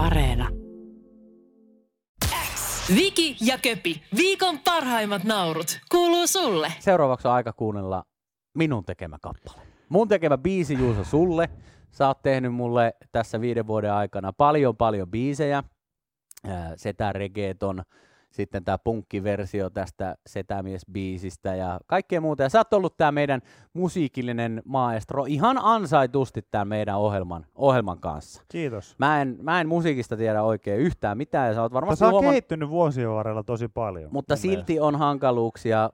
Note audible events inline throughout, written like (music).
Areena. Viki ja Köpi, viikon parhaimmat naurut, kuuluu sulle. Seuraavaksi on aika kuunnella minun tekemä kappale. Mun tekemä biisi Juuso sulle. Sä oot tehnyt mulle tässä viiden vuoden aikana paljon paljon biisejä. Setä reggaeton, sitten tämä punkkiversio tästä Setämies-biisistä ja kaikkea muuta. Ja sä oot ollut tää meidän musiikillinen maestro ihan ansaitusti tämän meidän ohjelman, ohjelman kanssa. Kiitos. Mä en, mä en musiikista tiedä oikein yhtään mitään ja sä oot varmasti sä huomannut, kehittynyt vuosien varrella tosi paljon. mutta silti on hankaluuksia,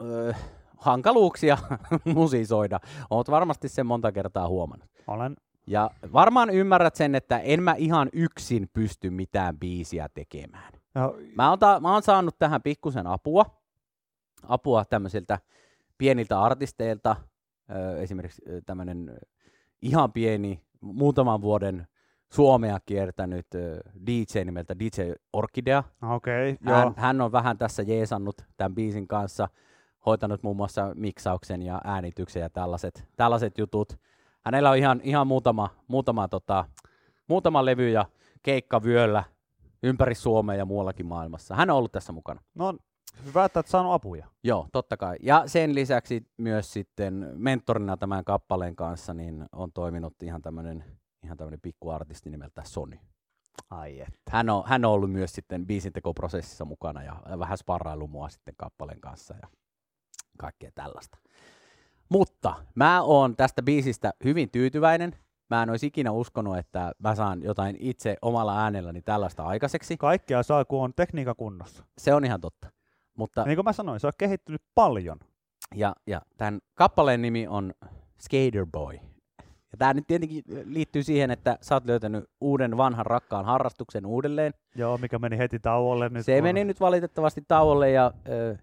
öö, hankaluuksia (laughs) musisoida. Oot varmasti sen monta kertaa huomannut. mielestä. Olen Ja varmaan ymmärrät sen, että en mä ihan yksin pysty mitään biisiä tekemään. No, Mä oon, ta- mä oon saanut tähän pikkusen apua, apua tämmöisiltä pieniltä artisteilta, ö, esimerkiksi tämmöinen ihan pieni, muutaman vuoden Suomea kiertänyt DJ nimeltä DJ Orkidea. okay, Hän, joo. hän on vähän tässä jeesannut tämän biisin kanssa, hoitanut muun muassa miksauksen ja äänityksen ja tällaiset, tällaiset jutut. Hänellä on ihan, ihan muutama, muutama, tota, muutama levy ja keikka vyöllä ympäri Suomea ja muuallakin maailmassa. Hän on ollut tässä mukana. No, hyvä, että oot saanut apuja. Joo, totta kai. Ja sen lisäksi myös sitten mentorina tämän kappaleen kanssa niin on toiminut ihan tämmöinen ihan tämmöinen pikkuartisti nimeltä Sony. Ai et. Hän on, hän on ollut myös sitten biisintekoprosessissa mukana ja vähän sparrailu mua sitten kappaleen kanssa ja kaikkea tällaista. Mutta mä oon tästä biisistä hyvin tyytyväinen. Mä en olisi ikinä uskonut, että mä saan jotain itse omalla äänelläni tällaista aikaiseksi. Kaikkea saa, kun on tekniikka kunnossa. Se on ihan totta. Mutta, Niin kuin mä sanoin, se on kehittynyt paljon. ja, ja tämän kappaleen nimi on Skater Boy. Ja tämä nyt tietenkin liittyy siihen, että sä oot löytänyt uuden vanhan rakkaan harrastuksen uudelleen. Joo, mikä meni heti tauolle. Nyt Se kun- meni nyt valitettavasti tauolle ja ö,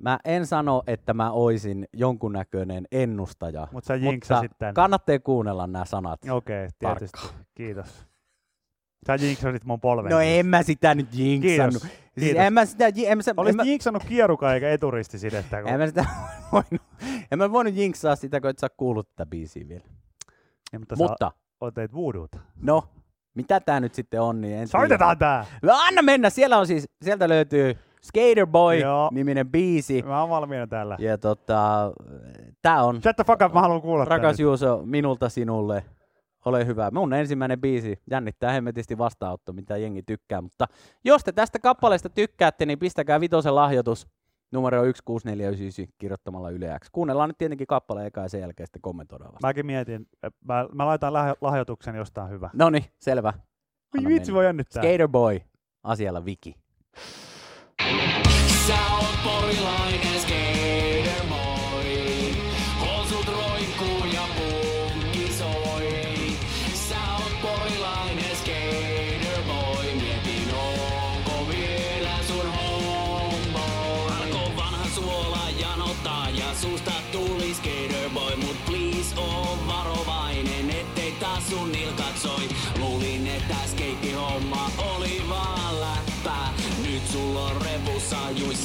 mä en sano, että mä oisin jonkunnäköinen ennustaja, Mut sä mutta tän. kannattaa kuunnella nämä sanat. Okei, okay, tietysti. Kiitos. Sä jinksasit mun polven. No en mä sitä nyt jinksannut. Kiitos. Siis Kiitos. en mä sitä, en mä, Olisit mä, jinksannut kieruka eikä eturistisidettä. Kun... en mä sitä (laughs) voinut, en mä voinut jinksaa sitä, kun et sä kuullut tätä biisiä vielä. Niin, mutta, mutta... Sä otet voodoota. no, mitä tää nyt sitten on, niin en tiedä. Soitetaan tää! No, anna mennä, siellä on siis, sieltä löytyy Skater Joo. Boy-niminen biisi. Mä oon valmiina täällä. Ja tota, tää on Shut the fuck up, mä haluan kuulla Rakas nyt. Juuso, minulta sinulle. Ole hyvä. Mun ensimmäinen biisi jännittää hemmetisti vastaanotto, mitä jengi tykkää. Mutta jos te tästä kappaleesta tykkäätte, niin pistäkää vitosen lahjoitus numero 16499 kirjoittamalla Yle X. Kuunnellaan nyt tietenkin kappale eka ja sen jälkeen sitten kommentoidaan vasta. Mäkin mietin, mä, mä laitan lahjo- lahjoituksen jostain hyvä. No niin, selvä. Vitsi, voi jännittää. Skater Boy, asialla Viki. Sä oot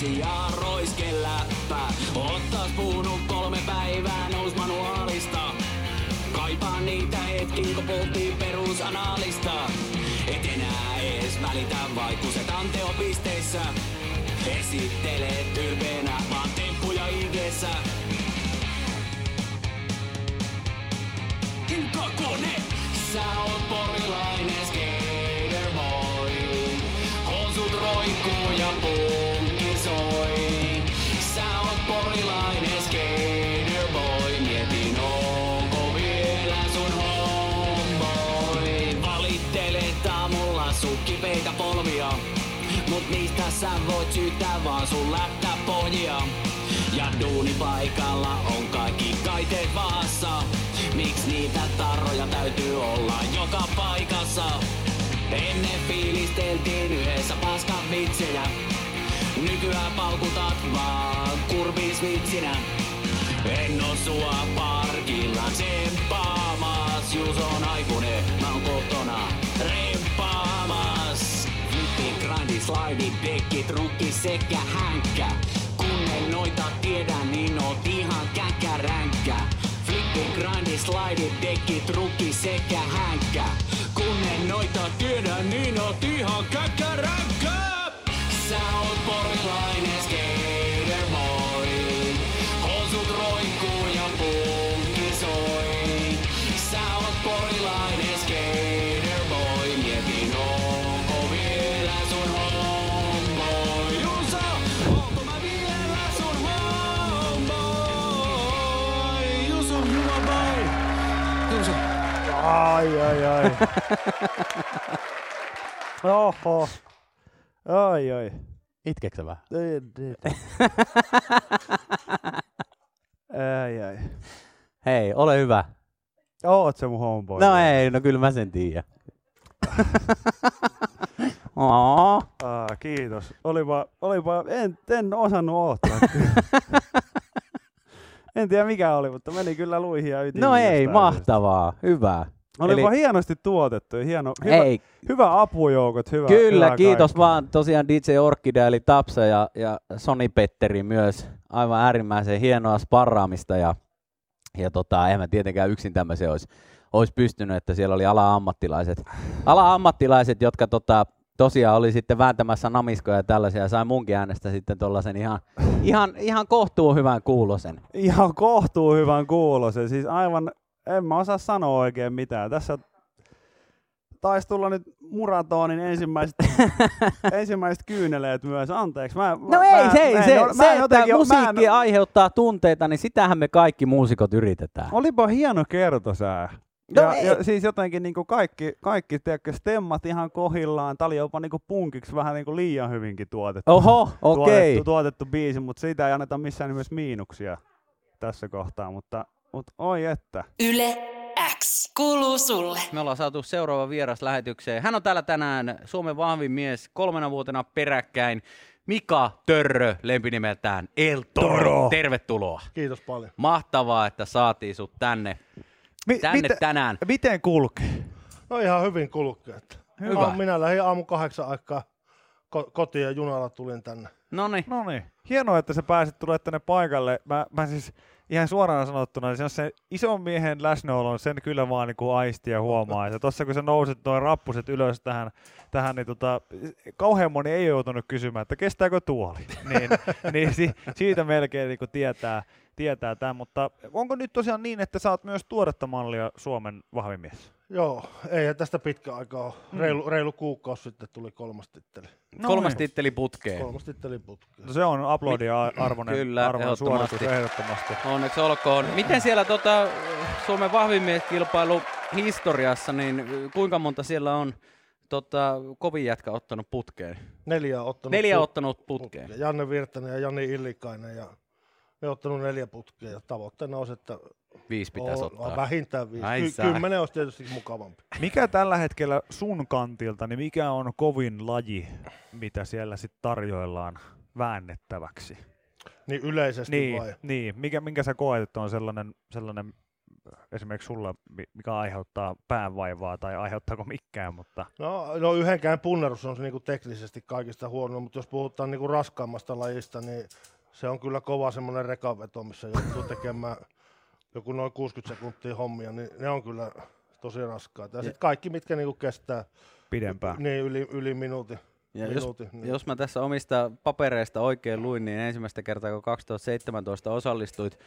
juissi ja roiskeläppä. Ottais puhunut kolme päivää nous manuaalista. Kaipaan niitä hetkiä, kun puhuttiin perusanalista. Et enää ees välitä vaikuset anteopisteissä. Esittelet ylpeänä vaan temppuja igessä. Sä voit syyttää vaan sun läppäpojia. Ja duunipaikalla on kaikki kaiteet vaassa. Miks niitä tarroja täytyy olla joka paikassa? Ennen fiilisteltiin yhdessä paskan vitsejä. Nykyään paukutat vaan kurvisvitsinä. En oo sua parkilla tsemppaamas. Jus on aikuinen, mä oon kotona Flippi, grandi, slidi, dekki, trukki sekä hänkkä. Kun en noita tiedä, niin oot ihan käkäränkkä. Flippi, grandi, slidi, dekki, trukki sekä hänkkä. Kun en noita mä tiedän, niin oot ihan käkkäräkkä. Sä oot porilainen Ai, ai, ai. Oho. Ai, ai. Itkeksä vähän? En, en. ai, ai. Hei, ole hyvä. Oot se mun homeboy. No ei, no kyllä mä sen tiedän. (laughs) Oo. Ah, kiitos. Olipa, olipa en, en osannut odottaa. (laughs) en tiedä mikä oli, mutta meni kyllä luihin ja ytimiin. No ei, mahtavaa, hyvä. Olipa Eli- hienosti tuotettu. Hieno, hyvä, Ei, hyvä apujoukot, hyvä. kyllä, hyvä kiitos kaikki. vaan tosiaan DJ Orkidea eli Tapsa ja, ja Soni Petteri myös. Aivan äärimmäisen hienoa sparraamista ja, ja tota, eihän mä tietenkään yksin tämmöisen olisi, olisi pystynyt, että siellä oli ala-ammattilaiset, ala-ammattilaiset jotka tota, tosiaan oli sitten vääntämässä namiskoja ja tällaisia ja sai munkin äänestä sitten tuollaisen ihan, ihan, ihan kohtuun hyvän kuulosen. Ihan kohtuu hyvän kuulosen. Siis aivan, en mä osaa sanoa oikein mitään. Tässä taisi tulla nyt Muratoonin ensimmäiset, (laughs) ensimmäiset kyyneleet myös. Anteeksi. Mä, No mä, ei, mä, se, en se, mä se että musiikki en- aiheuttaa tunteita, niin sitähän me kaikki muusikot yritetään. Olipa hieno kertosää. No ja, ei. ja, siis jotenkin niinku kaikki, kaikki tiedätkö, stemmat ihan kohillaan. Tää oli jopa niinku punkiksi vähän niinku liian hyvinkin tuotettu. Oho, okei. tuotettu, tuotettu biisi, mutta siitä ei anneta missään nimessä miinuksia tässä kohtaa. Mutta, mutta oi että. Yle X kuuluu sulle. Me ollaan saatu seuraava vieras lähetykseen. Hän on täällä tänään Suomen vahvin mies kolmena vuotena peräkkäin. Mika Törrö, lempinimeltään El Toro. Toro. Tervetuloa. Kiitos paljon. Mahtavaa, että saatiin sut tänne, Mi- tänne miten, tänään. miten kulkee? No ihan hyvin kulkee. että Hyvä. Aamu, minä lähdin aamu kahdeksan aikaa ko- kotiin ja junalla tulin tänne. No niin. No niin. Hienoa, että sä pääsit tulemaan tänne paikalle. Mä, mä siis ihan suoraan sanottuna, niin se on se ison miehen läsnäolo, sen kyllä vaan niin kuin aisti ja huomaa. Ja tossa kun sä nousit noin rappuset ylös tähän, tähän niin tota, kauhean moni ei joutunut kysymään, että kestääkö tuoli. (laughs) niin, niin si, siitä melkein niin kuin tietää, tietää tämän. Mutta onko nyt tosiaan niin, että oot myös tuoretta mallia Suomen vahvin mies? Joo, ei tästä pitkä aikaa ole. Mm. Reilu, reilu kuukausi sitten tuli kolmas titteli. No Kolmas niin. titteli putkeen. Kolmas titteli putkeen. No se on uploadia arvoinen, Kyllä, arvoinen ehdottomasti. suoritus ehdottomasti. Onneksi olkoon. Miten siellä tota, Suomen vahvin mieskilpailu historiassa, niin kuinka monta siellä on tota, kovin jätkä ottanut putkeen? Neljä ottanut Neljä put- ottanut putkeen. Janne Virtanen ja Jani Illikainen ja on ottanut neljä putkea ja tavoitteena on, että Viisi pitäisi on, ottaa. vähintään viisi. Ai Ky- sää. kymmenen olisi tietysti mukavampi. Mikä tällä hetkellä sun kantilta, niin mikä on kovin laji, mitä siellä sitten tarjoillaan väännettäväksi? Niin yleisesti Niin, vai? niin. Mikä, minkä sä koet, että on sellainen, sellainen esimerkiksi sulla, mi- mikä aiheuttaa päänvaivaa tai aiheuttaako mikään, mutta No, no yhdenkään punnerus on se niinku teknisesti kaikista huono, mutta jos puhutaan niinku raskaammasta lajista, niin se on kyllä kova semmoinen rekaveto, missä joutuu tekemään joku noin 60 sekuntia hommia, niin ne on kyllä tosi raskaita. Ja sitten kaikki, mitkä niinku kestää pidempään. niin yli, yli minuutin. Ja jos, niin. jos mä tässä omista papereista oikein luin, niin ensimmäistä kertaa kun 2017 osallistuit,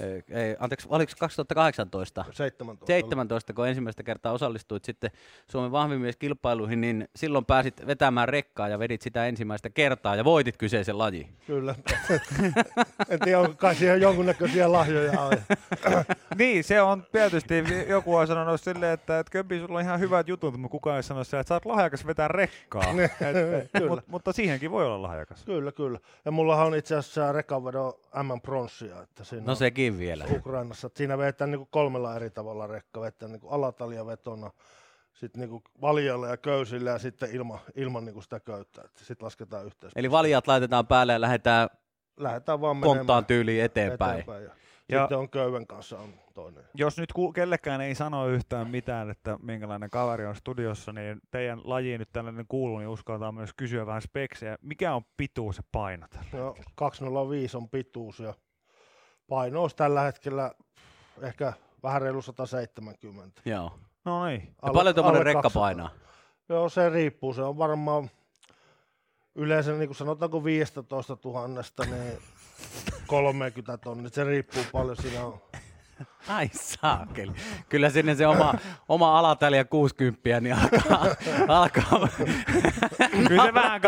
eh, ei, anteeksi, oliko se 2018? 17. 17, kun ensimmäistä kertaa osallistuit sitten Suomen vahvimmieskilpailuihin, niin silloin pääsit vetämään rekkaa ja vedit sitä ensimmäistä kertaa ja voitit kyseisen lajin. Kyllä. (laughs) en tiedä, onko kai siihen jonkunnäköisiä lahjoja on. (coughs) niin, se on tietysti, joku on sanonut silleen, että, että Köpi, sulla on ihan hyvät jutut, mutta kukaan ei sano sitä, että sä oot lahjakas vetää rekkaa. (coughs) Et, (laughs) Kyllä. mut, mutta siihenkin voi olla lahjakas. Kyllä, kyllä. Ja mullahan on itse asiassa rekavedon M-pronssia, että siinä No on- sekin vielä. Ukrainassa. että Siinä vetään niin kolmella eri tavalla rekka. Vetään niin alatalia-vetona, sitten niin valjalla ja köysillä ja sitten ilma, ilman niin sitä köyttä. Sitten lasketaan yhteen. Eli valjat laitetaan päälle ja lähdetään Lähdetään vaan menemään konttaan tyyliin eteenpäin. eteenpäin. Ja, Ja- sitten on köyden kanssa on toinen. Jos nyt ku, kellekään ei sano yhtään mitään, että minkälainen kaveri on studiossa, niin teidän lajiin nyt tällainen kuuluu, niin uskaltaa myös kysyä vähän speksejä. Mikä on pituus ja paino tällä? No, 205 on pituus ja paino olisi tällä hetkellä ehkä vähän reilu 170. Joo. No niin. Ja paljon tuommoinen rekka 200. painaa? Joo, se riippuu. Se on varmaan yleensä, niin kuin sanotaanko 15 000, niin (laughs) 30 tonnia. Se riippuu paljon. Siinä on Ai saakeli. Kyllä sinne se oma, oma alatalja 60 niin alkaa, alkaa. kyllä, se vähän,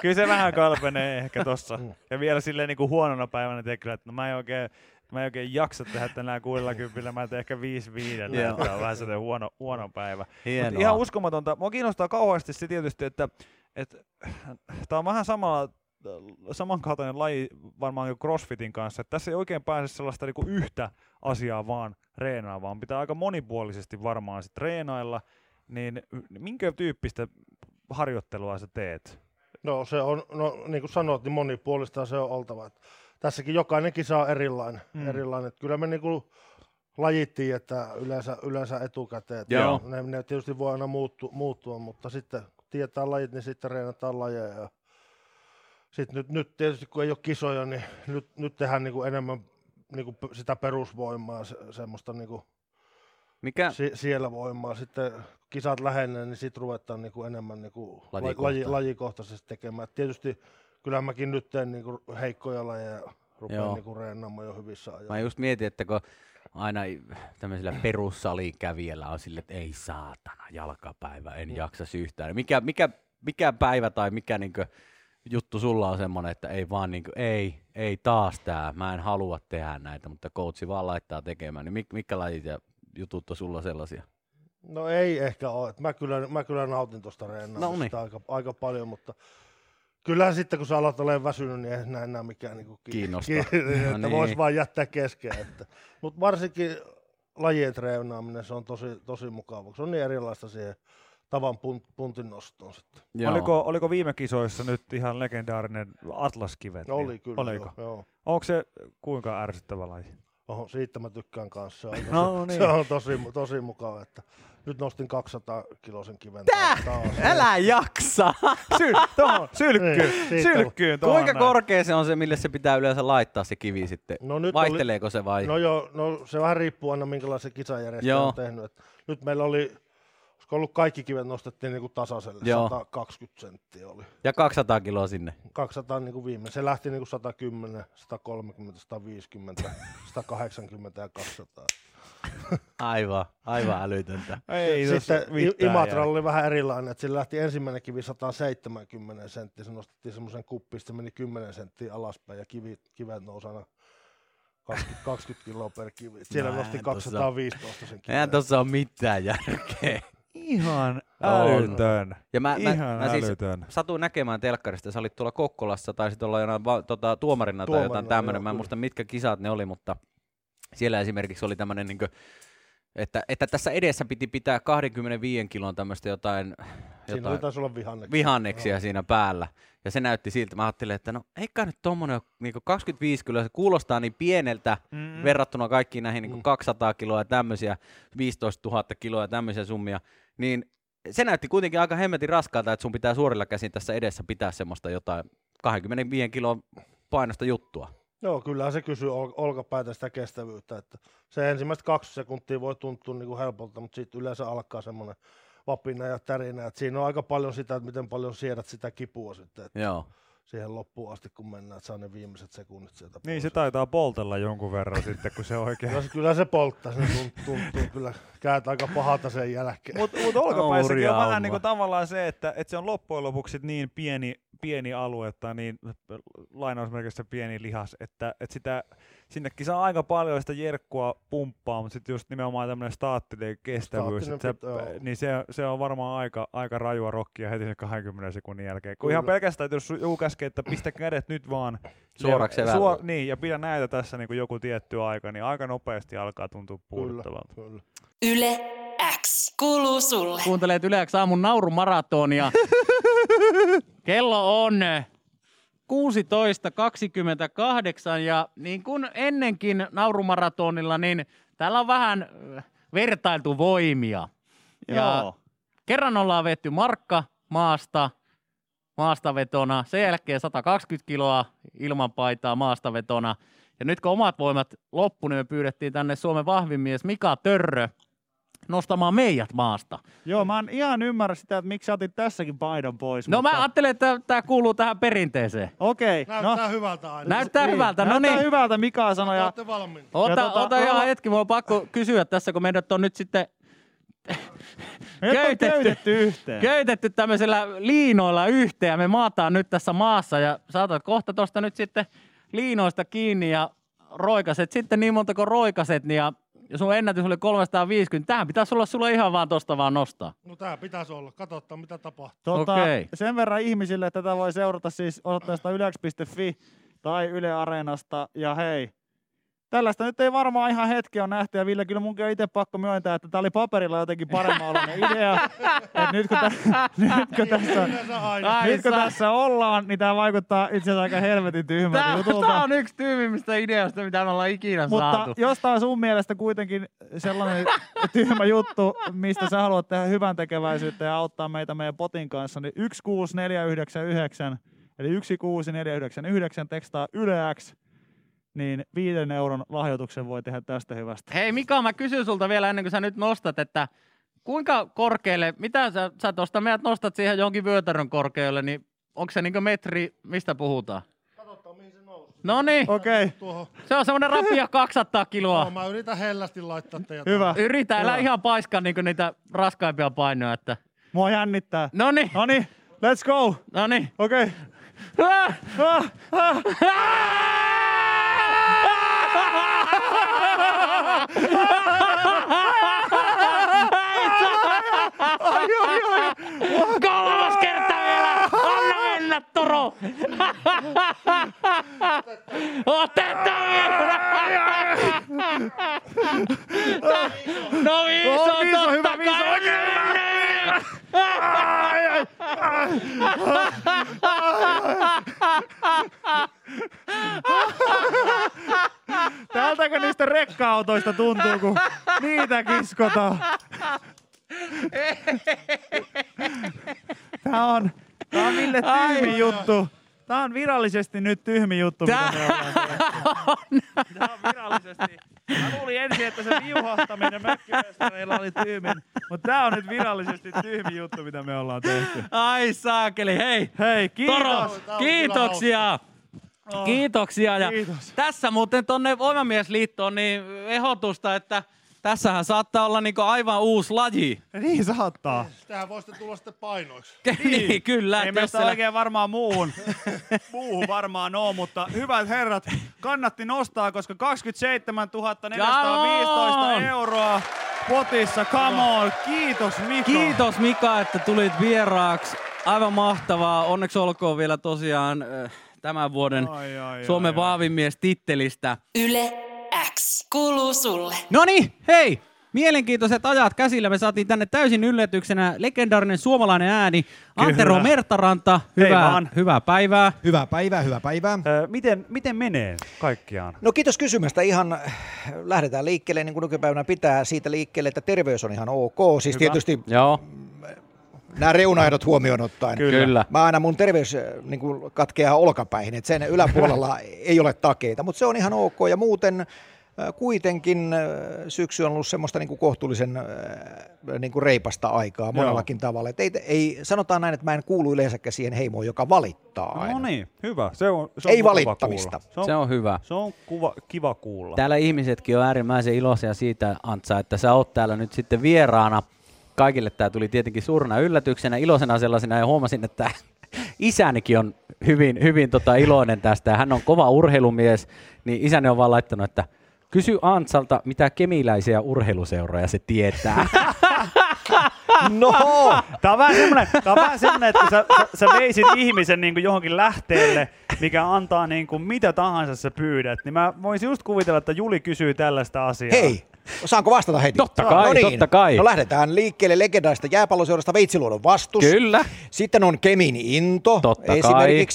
kyllä se vähän kalpenee ehkä tossa. Ja vielä silleen niin kuin huonona päivänä tekee, että no mä en oikein, mä en oikein jaksa tehdä tänään 60, mä teen ehkä 5 viidellä, että on vähän sellainen huono, huono päivä. Mut ihan uskomatonta. Mua kiinnostaa kauheasti se tietysti, että, että tämä on vähän samalla samankaltainen laji varmaan kuin CrossFitin kanssa, että tässä ei oikein pääse sellaista niinku yhtä asiaa vaan treenaa, vaan pitää aika monipuolisesti varmaan sit treenailla, niin minkä tyyppistä harjoittelua sä teet? No se on, no niin kuin sanoit, niin monipuolista se on oltava. Et tässäkin jokainen kisa on erilainen. Mm. Erilainen. Et kyllä me niin kuin lajittiin, että yleensä, yleensä etukäteen. Et Joo. Ne, ne, tietysti voi aina muuttua, muuttua, mutta sitten kun tietää lajit, niin sitten reenataan lajeja. Ja sitten nyt, nyt tietysti kun ei ole kisoja, niin nyt, nyt tehdään niin kuin enemmän niin kuin sitä perusvoimaa, se, semmoista niin kuin Mikä? si, siellä voimaa. Sitten kisat lähenee, niin sitten ruvetaan niinku enemmän niinku la- laji, Lajikohtaisesti. tekemään. Et Tietysti kyllä mäkin nyt teen niinku heikkoja lajeja, rupean Joo. niinku reenaamaan jo hyvissä ajoin. Mä just mietin, että kun aina tämmöisellä perussalikävijällä on sille, että ei saatana, jalkapäivä, en jaksa yhtään. Mikä, mikä, mikä päivä tai mikä niinkö juttu sulla on semmoinen, että ei vaan niinkö, ei, ei taas tää, mä en halua tehdä näitä, mutta coachi vaan laittaa tekemään. Niin mik, mitkä lajit ja jutut on sulla sellaisia? No ei ehkä ole. Mä kyllä, mä kyllä nautin tuosta No reenaamista niin. aika, aika paljon, mutta kyllähän sitten kun sä alat olemaan väsynyt, niin ei näe enää mikään niinku ki- Kiinnosta. ki- (laughs) No että niin. vois vaan jättää kesken. Että. Mutta varsinkin lajien treenaaminen, se on tosi, tosi mukava. Se on niin erilaista siihen tavan punt, puntin nostoon sitten. Oliko, oliko viime kisoissa nyt ihan legendaarinen Atlaskivet? No Oli kyllä. Oliko? Joo, joo. Onko se kuinka ärsyttävä laji? Oho, siitä mä tykkään kanssa. Se on, (laughs) tosi, No niin. se on tosi, tosi mukava, että nyt nostin 200 kilosen kiven Tää? taas. Älä jaksa! (laughs) Syl, tohon, sylkkyyn, Niin, sylkkyyn tohon Kuinka näin. korkea se on se, mille se pitää yleensä laittaa se kivi sitten? No nyt oli, Vaihteleeko se vai? No joo, no se vähän riippuu aina minkälaisen kisajärjestäjä Joo. on tehnyt. Et nyt meillä oli, olisiko ollut kaikki kivet nostettiin niinku tasaiselle, Joo. 120 senttiä oli. Ja 200 kiloa sinne. 200 niinku viime, se lähti niinku 110, 130, 150, 180 ja 200. Aivan, aivan älytöntä. Ei Sitten mitään I- Imatralla jää. oli vähän erilainen, että sillä lähti ensimmäinen kivi 170 senttiä, se nostettiin semmoisen kuppiin, se meni 10 senttiä alaspäin ja kivi, kivet nousi aina 20, 20 kiloa per kivi. Siellä No nosti eihän tossa- 215 sen kiven. Eihän tossa ole mitään järkeä. Ihan On. älytön. Ja mä, mä, Ihan mä siis älytön. satuin näkemään telkkarista, sä olit tuolla Kokkolassa, taisit olla jonain va, tota, tuomarina, tai jotain Tuomarina, tämmöinen, mä en muista mitkä kisat ne oli, mutta siellä esimerkiksi oli tämmöinen, niin että, että tässä edessä piti pitää 25 kilon tämmöistä jotain, Siinä jotain taisi olla vihanneksia. vihanneksia siinä päällä. Ja se näytti siltä, mä ajattelin, että no eikä nyt tommonen niin 25 kiloa, se kuulostaa niin pieneltä Mm. verrattuna kaikkiin näihin niin Mm. 200 kiloa ja tämmöisiä, 15 000 kiloa ja tämmöisiä summia, niin se näytti kuitenkin aika hemmetin raskaalta, että sun pitää suorilla käsin tässä edessä pitää semmoista jotain 25 kilon painosta juttua. Joo, kyllähän se kysyy ol- olkapäitä sitä kestävyyttä. Että se ensimmäiset kaksi sekuntia voi tuntua niin kuin helpolta, mutta sitten yleensä alkaa semmoinen vapina ja tärinä. Että siinä on aika paljon sitä, että miten paljon siedät sitä kipua sitten että Joo. Siihen loppuun asti, kun mennään, että saa ne viimeiset sekunnit sieltä Niin pois. se taitaa poltella jonkun verran sitten, kun se oikein... Kyllä se, kyllä se polttaa, se tuntuu, tuntuu kyllä käät aika pahalta sen jälkeen. Mutta mut olkapäissäkin on vähän hommaa. niinku tavallaan se, että, että se on loppujen lopuksi niin pieni, pieni alue tai niin lainausmerkissä pieni lihas, että, että sitä, sinnekin saa aika paljon sitä jerkkua pumppaa, mutta sitten just nimenomaan tämmöinen staattinen kestävyys, se, pitää olla. niin se, se on varmaan aika, aika rajua rokkia heti sen 20 sekunnin jälkeen. Kun Kyllä. ihan pelkästään, että jos joku käskee, että pistä kädet nyt vaan (sniffs) Suoraksi lev- evälle. niin, ja pidä näitä tässä niin kuin joku tietty aika, niin aika nopeasti alkaa tuntua puuduttavalta. Yle X kuuluu sulle. Kuuntelet Yle X aamun naurumaratonia. (laughs) Kello on 16.28 ja niin kuin ennenkin naurumaratonilla, niin täällä on vähän äh, vertailtu voimia. Ja Joo. kerran ollaan vetty markka maasta, maastavetona, sen jälkeen 120 kiloa ilman paitaa maastavetona. Ja nyt kun omat voimat loppu, niin me pyydettiin tänne Suomen vahvin mies Mika Törrö nostamaan meidät maasta. Joo, mä en ihan ymmärrä sitä, että miksi sä otit tässäkin paidan pois. No mutta... mä ajattelen, että tämä kuuluu tähän perinteeseen. Okei, no. Näyttää hyvältä aina. Näyttää hyvältä, no Näyttää niin. hyvältä, Mika sanoi. Ja... Olette valmiina. Ota, Ja tota, ota ihan hetki, mulla on pakko kysyä tässä, kun meidät on nyt sitten (laughs) Köytetty. köytetty yhteen. köytetty tämmöisellä liinoilla yhteen ja me maataan nyt tässä maassa ja saatat kohta tuosta nyt sitten liinoista kiinni ja roikaset sitten niin monta kuin roikaset niin ja ja sun ennätys oli 350. Tähän pitäisi olla sulla ihan vaan tosta vaan nostaa. No tää pitäisi olla. Katsotaan mitä tapahtuu. Tota, Okei. Sen verran ihmisille, että tätä voi seurata siis osoitteesta yle.fi tai Yle Areenasta. Ja hei, tällaista nyt ei varmaan ihan hetki on nähty. Ja Ville, kyllä munkin on itse pakko myöntää, että tämä oli paperilla jotenkin paremman oloinen idea. (laughs) Et nyt, kun tä, (laughs) nyt, kun tässä, nyt kun tässä ollaan, niin tämä vaikuttaa itse asiassa aika helvetin tyhmältä Tää, jutulta. tää on yksi tyypimmistä ideoista, mitä me ollaan ikinä Mutta saatu. jos tämä on sun mielestä kuitenkin sellainen tyhmä juttu, mistä sä haluat tehdä hyvän tekeväisyyttä ja auttaa meitä meidän potin kanssa, niin 16499, eli 16499 tekstaa Yle X, niin viiden euron lahjoituksen voi tehdä tästä hyvästä. Hei Mika, mä kysyn sulta vielä ennen kuin sä nyt nostat, että kuinka korkealle, mitä sä, sä tuosta meidät nostat siihen jonkin vyötärön korkealle, niin onko se niinku metri, mistä puhutaan? Katsotaan mihin se nousee. No niin, Okei, okay, se on semmoinen rapia (laughs) 200 No, kiloa. mä yritän hellästi laittaa teidät. hyvä. Yritä, älä Hyvä. ihan paiskaa niinku niitä raskaimpia painoja. Että... Mua jännittää. No niin, No niin, let's go. no niin. Okei. Okay. Ah! Ah, ah. Ai, ai, ai. Kolmas kerta vielä! Anna mennä, Turo! Otetaan vielä! No viis Oh, on viis on hyvä, totta viis on kai! oikein hyvä. Ai, ai, Tältäkö niistä rekka-autoista tuntuu, kun niitä kiskotaan? Tää on, tää on Ville tyhmi juttu. Tää on virallisesti nyt tyhmi juttu, mitä me ollaan tehty. (laughs) Tää on virallisesti. Mä luulin ensin, että se viuhahtaminen mökkimestareilla oli tyhmin, mutta tää on nyt virallisesti tyhmi juttu, mitä me ollaan tehty. Ai saakeli, hei! Hei, kiitos! Toro, Tää on kiitoksia! Kiitoksia. Ja Kiitos. tässä muuten tuonne Voimamiesliittoon niin ehdotusta, että tässähän saattaa olla niinku aivan uusi laji. Niin saattaa. Tähän voi sitten tulla sitten painoiksi. (laughs) niin, kyllä. Ei meistä siellä- oikein varmaan muuhun, (laughs) muuhun varmaan oo, mutta hyvät herrat, kannatti nostaa, koska 27 415 Come on! euroa potissa, come on, kiitos Mika. Kiitos Mika, että tulit vieraaksi. Aivan mahtavaa. Onneksi olkoon vielä tosiaan äh, tämän vuoden Ai, ai, Suomen ai, ai. vaavimies tittelistä. Yle X kuuluu sulle. No niin, hei! Mielenkiintoiset ajat käsillä. Me saatiin tänne täysin yllätyksenä legendaarinen suomalainen ääni. Antero Kyllä. Mertaranta, Hei hyvää, vaan. hyvää päivää. Hyvää päivää, hyvää päivää. Ö, miten, miten menee kaikkiaan? No kiitos kysymästä. Ihan äh, lähdetään liikkeelle niin kuin nykypäivänä pitää siitä liikkeelle, että terveys on ihan ok. Siis Hyvä. tietysti Joo, nämä reunaehdot huomioon ottaen. Kyllä. kyllä. Mä aina mun terveys äh, niin kuin katkeaa olkapäihin, että sen yläpuolella (laughs) ei ole takeita, mutta se on ihan ok. Ja muuten äh, kuitenkin äh, syksy on ollut semmoista niin kuin kohtuullisen niin kuin reipasta aikaa monellakin tavalla. Et ei, ei, sanotaan näin, että mä en kuulu yleensäkään siihen heimoon, joka valittaa aina. No niin, hyvä. Se on, se on Ei valittamista. Se on, Se on hyvä. se on kuva, kiva kuulla. Täällä ihmisetkin on äärimmäisen iloisia siitä, Antsa, että sä oot täällä nyt sitten vieraana. Kaikille tämä tuli tietenkin suurena yllätyksenä, iloisena sellaisena, ja huomasin, että (laughs) isänikin on hyvin, hyvin tota iloinen tästä, ja hän on kova urheilumies, niin isäni on vaan laittanut, että kysy Antsalta, mitä kemiläisiä urheiluseuroja se tietää. (laughs) No, Tää on vähän semmoinen, tää on vähän semmoinen että sä, sä, sä veisit ihmisen niin kuin johonkin lähteelle, mikä antaa niin kuin mitä tahansa sä pyydät. Niin mä voisin just kuvitella, että Juli kysyy tällaista asiaa. hei, saanko vastata heti? Totta kai, no niin. totta kai. No lähdetään liikkeenlle legendaarista jääpalloseurasta Veitsiluodon vastus. Kyllä. Sitten on Kemin into Totta kai.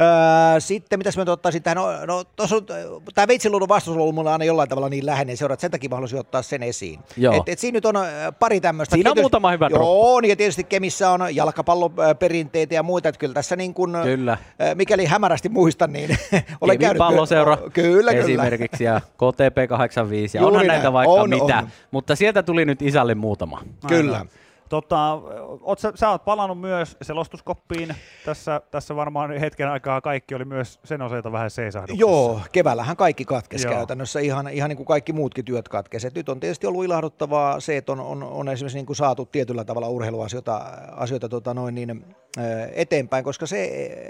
Öö, sitten mitäs mä ottaisin tähän, no, no tuossa on, tämä veitsiluodon vastus on ollut mulla aina jollain tavalla niin läheinen seura, että sen takia mä haluaisin ottaa sen esiin. Joo. Et, et siinä nyt on pari tämmöistä. Siinä on muutama hyvä Joo, niin ja tietysti Kemissä on jalkapalloperinteitä ja muita, että kyllä tässä niin kuin, Kyllä. mikäli hämärästi muistan, niin (laughs) olen Kemin käynyt. palloseura Kyllä, kyllä. esimerkiksi ja KTP 85 (laughs) ja Juuri onhan näin. näitä vaikka On, mitä, on. mutta sieltä tuli nyt isälle muutama. Kyllä. Aivan. Tota, oot, sä, sä oot palannut myös selostuskoppiin. Tässä, tässä varmaan hetken aikaa kaikki oli myös sen osalta vähän seisahduksessa. Joo, keväällähän kaikki katkesi Joo. käytännössä, ihan, ihan niin kuin kaikki muutkin työt katkesi. Et nyt on tietysti ollut ilahduttavaa se, että on, on, on esimerkiksi niin kuin saatu tietyllä tavalla urheiluasioita asioita, tota noin, niin, eteenpäin, koska se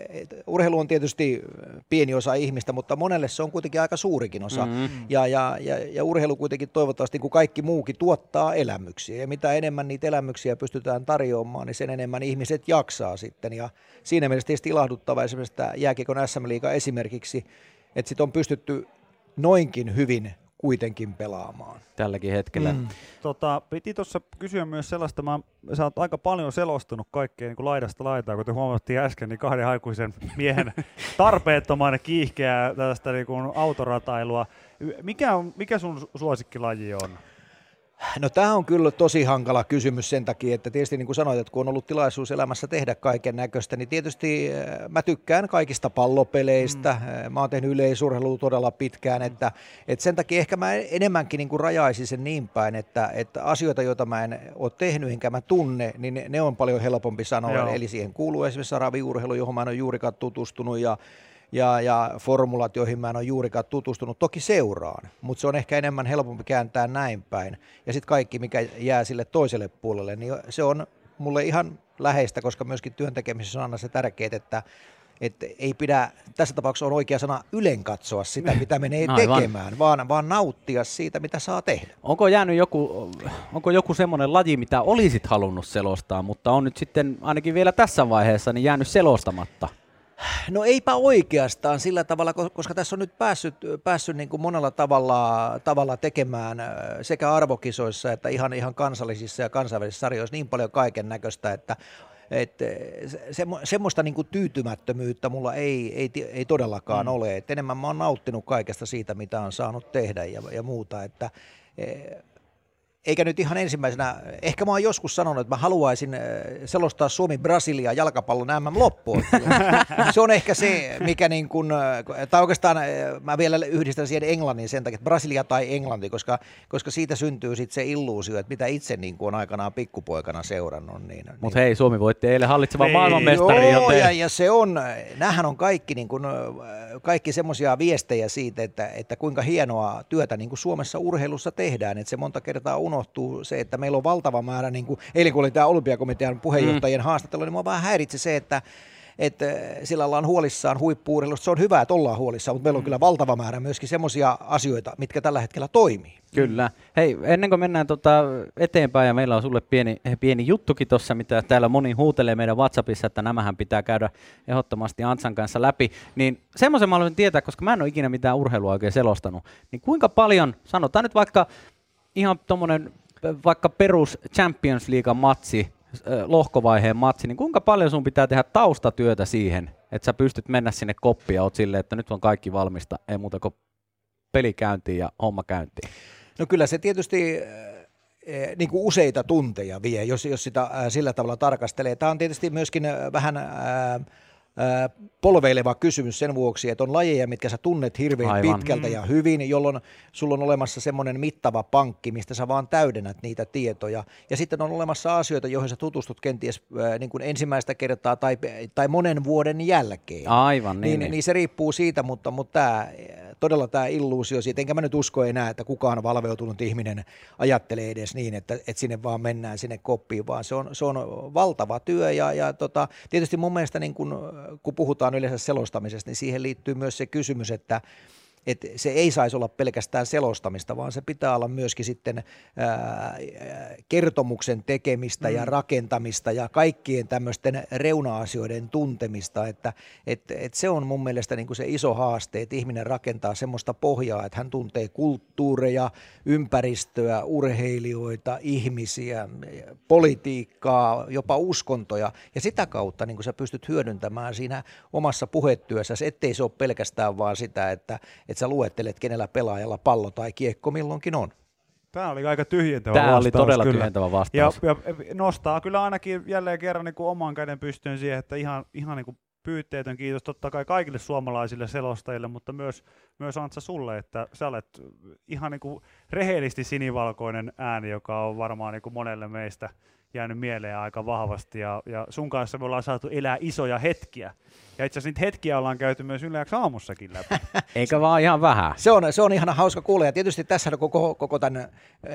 et, urheilu on tietysti pieni osa ihmistä, mutta monelle se on kuitenkin aika suurikin osa. Mm. Ja, ja, ja, ja urheilu kuitenkin toivottavasti, kun kaikki muukin, tuottaa elämyksiä. Ja mitä enemmän niitä elämyksiä pystytään tarjoamaan, niin sen enemmän ihmiset jaksaa sitten. Ja siinä mielessä tietysti ilahduttava esimerkiksi tämä jääkiekon SM-liiga esimerkiksi, että sit on pystytty noinkin hyvin kuitenkin pelaamaan. Tälläkin hetkellä. Mm. Tota, piti tuossa kysyä myös sellaista, mä, sä oot aika paljon selostunut kaikkea niin kuin laidasta laitaa, kuten huomattiin äsken, niin kahden aikuisen miehen (laughs) tarpeettoman kiihkeää tällaista niin kuin autoratailua. Mikä, on, mikä sun suosikkilaji on? No tämä on kyllä tosi hankala kysymys sen takia, että tietysti niin kuin sanoit, että kun on ollut tilaisuus elämässä tehdä kaiken näköistä, niin tietysti äh, mä tykkään kaikista pallopeleistä. Mm. Mä oon tehnyt yleisurheilua todella pitkään, että, että sen takia ehkä mä enemmänkin niin kuin rajaisin sen niin päin, että, että asioita, joita mä en ole tehnyt enkä mä tunne, niin ne, ne on paljon helpompi sanoa. Joo. Eli siihen kuuluu esimerkiksi raviurheilu, johon mä en ole juurikaan tutustunut ja ja, ja formulat, joihin mä en ole juurikaan tutustunut, toki seuraan, mutta se on ehkä enemmän helpompi kääntää näin päin. Ja sitten kaikki, mikä jää sille toiselle puolelle, niin se on mulle ihan läheistä, koska myöskin työntekemisessä on aina se tärkeää, että että ei pidä, tässä tapauksessa on oikea sana, ylen katsoa sitä, mitä menee Aivan. tekemään, vaan, vaan nauttia siitä, mitä saa tehdä. Onko jäänyt joku, onko joku semmoinen laji, mitä olisit halunnut selostaa, mutta on nyt sitten ainakin vielä tässä vaiheessa niin jäänyt selostamatta? No eipä oikeastaan sillä tavalla, ko- koska tässä on nyt päässyt, päässyt niin kuin monella tavalla, tavalla tekemään sekä arvokisoissa että ihan, ihan kansallisissa ja kansainvälisissä sarjoissa niin paljon kaiken näköistä, että et, se- semmo, semmoista niin kuin tyytymättömyyttä mulla ei, ei, ei todellakaan mm. ole. Et enemmän mä oon nauttinut kaikesta siitä, mitä on saanut tehdä ja, ja muuta. Että, eh, eikä nyt ihan ensimmäisenä, ehkä mä oon joskus sanonut, että mä haluaisin äh, selostaa Suomi-Brasilia jalkapallon MM loppuun. (laughs) se on ehkä se, mikä niin kuin, äh, tai oikeastaan äh, mä vielä yhdistän siihen Englannin sen takia, että Brasilia tai Englanti, koska, koska siitä syntyy sitten se illuusio, että mitä itse niin kuin on aikanaan pikkupoikana seurannut. Niin, Mutta hei, Suomi voitti eilen hallitsevan Niin. maailmanmestari, Joo, joten ja, ja se on, näähän on kaikki, niin kuin, kaikki semmoisia viestejä siitä, että, että kuinka hienoa työtä niin kuin Suomessa urheilussa tehdään. Että se monta kertaa unohtuu se, että meillä on valtava määrä, niin kuin eilen kun oli tämä olympiakomitean puheenjohtajien mm. haastattelu, niin mua vähän häiritsi se, että että sillä ollaan huolissaan huippuurheilusta. Se on hyvä, että ollaan huolissaan, mutta meillä on kyllä valtava määrä myöskin semmoisia asioita, mitkä tällä hetkellä toimii. Kyllä. Hei, ennen kuin mennään tota eteenpäin ja meillä on sulle pieni, pieni juttukin tuossa, mitä täällä moni huutelee meidän WhatsAppissa, että nämähän pitää käydä ehdottomasti Antsan kanssa läpi, niin semmoisen mä haluaisin tietää, koska mä en ole ikinä mitään urheilua oikein selostanut, niin kuinka paljon, sanotaan nyt vaikka ihan tuommoinen vaikka perus Champions League matsi, ö, lohkovaiheen matsi, niin kuinka paljon sun pitää tehdä taustatyötä siihen, että sä pystyt mennä sinne koppiin ja oot silleen, että nyt on kaikki valmista, ei muuta kuin peli käyntiin ja homma käyntiin. No kyllä se tietysti eh, niin kuin useita tunteja vie, jos, jos sitä sillä tavalla tarkastelee. Tämä on tietysti myöskin äh, vähän äh, äh, polveileva kysymys sen vuoksi, että on lajeja, mitkä sä tunnet hirveän Aivan. Pitkältä ja hyvin, jolloin sulla on olemassa semmoinen mittava pankki, mistä sä vaan täydennät niitä tietoja. Ja sitten on olemassa asioita, joihin sä tutustut kenties äh, niin kuin ensimmäistä kertaa tai, tai monen vuoden jälkeen. Aivan, niin, Niin, niin. niin se riippuu siitä, mutta, mutta tämä, todella tämä illuusio siitä, enkä mä nyt usko enää, että kukaan valveutunut ihminen ajattelee edes niin, että, että sinne vaan mennään sinne koppiin, vaan se on, se on valtava työ. Ja, ja tota, tietysti mun mielestä niin kun, kun puhutaan yleensä selostamisesta, niin siihen liittyy myös se kysymys, että että se ei saisi olla pelkästään selostamista, vaan se pitää olla myöskin sitten ää, kertomuksen tekemistä ja rakentamista ja kaikkien tämmöisten reuna-asioiden tuntemista, että et, et se on mun mielestä niin kuin se iso haaste, että ihminen rakentaa semmoista pohjaa, että hän tuntee kulttuureja, ympäristöä, urheilijoita, ihmisiä, politiikkaa, jopa uskontoja. Ja sitä kautta niin kuin sä pystyt hyödyntämään siinä omassa puhetyössäsi, ettei se ole pelkästään vaan sitä, että, että sä luettelet, kenellä pelaajalla pallo tai kiekko milloinkin on. Tämä oli aika tyhjentävä Tämä vastaus. oli todella kyllä. tyhjentävä Ja, vastaus. ja nostaa kyllä ainakin jälleen kerran niin kuin oman käden pystyyn siihen, että ihan, ihan niin kuin pyytteetön kiitos totta kai kaikille suomalaisille selostajille, mutta myös, myös Antsa sulle, että sä olet ihan niin kuin rehellisesti sinivalkoinen ääni, joka on varmaan niin kuin monelle meistä jäänyt mieleen aika vahvasti ja, ja sun kanssa me ollaan saatu elää isoja hetkiä. Ja itse asiassa niitä hetkiä ollaan käyty myös yleensä aamussakin läpi. (laughs) Eikä vaan ihan vähän. Se on, se on ihan hauska kuulla ja tietysti tässä koko, koko tämän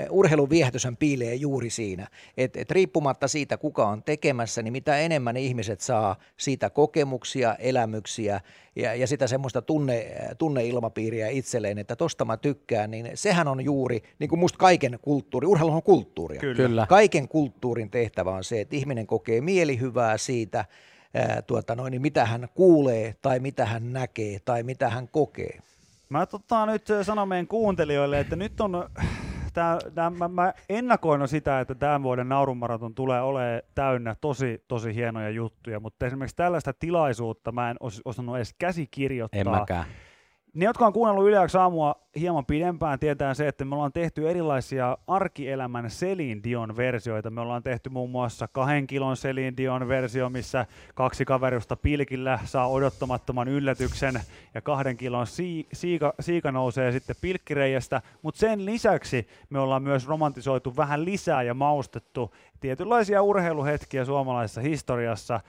urheilun viehätyshän piilee juuri siinä, että et riippumatta siitä kuka on tekemässä, niin mitä enemmän ihmiset saa siitä kokemuksia, elämyksiä ja, ja sitä semmoista tunne, tunneilmapiiriä itselleen, että tosta mä tykkään, niin sehän on juuri, niin kuin musta kaiken kulttuuri, urheilu on kulttuuria. Kyllä. Kyllä. Kaiken kulttuurin tehtävä on se, että ihminen kokee mielihyvää siitä, ää, tuota noin, niin mitä hän kuulee tai mitä hän näkee tai mitä hän kokee. Mä tota nyt sanon meidän kuuntelijoille, että nyt on, tää, tää, mä, mä ennakoin sitä, että tämän vuoden naurumaraton tulee olemaan täynnä tosi, tosi hienoja juttuja, mutta esimerkiksi tällaista tilaisuutta mä en os, osannut edes käsikirjoittaa. En mäkään. Ne, jotka on kuunnellut Yleäks aamua hieman pidempään, tietää se, että me ollaan tehty erilaisia arkielämän Celine Dion versioita. Me ollaan tehty muun muassa kahden kilon Celine Dion versio, missä kaksi kaverusta pilkillä saa odottamattoman yllätyksen ja kahden kilon sii- siika, siika nousee sitten pilkkireijästä. Mutta sen lisäksi me ollaan myös romantisoitu vähän lisää ja maustettu tietynlaisia urheiluhetkiä suomalaisessa historiassa.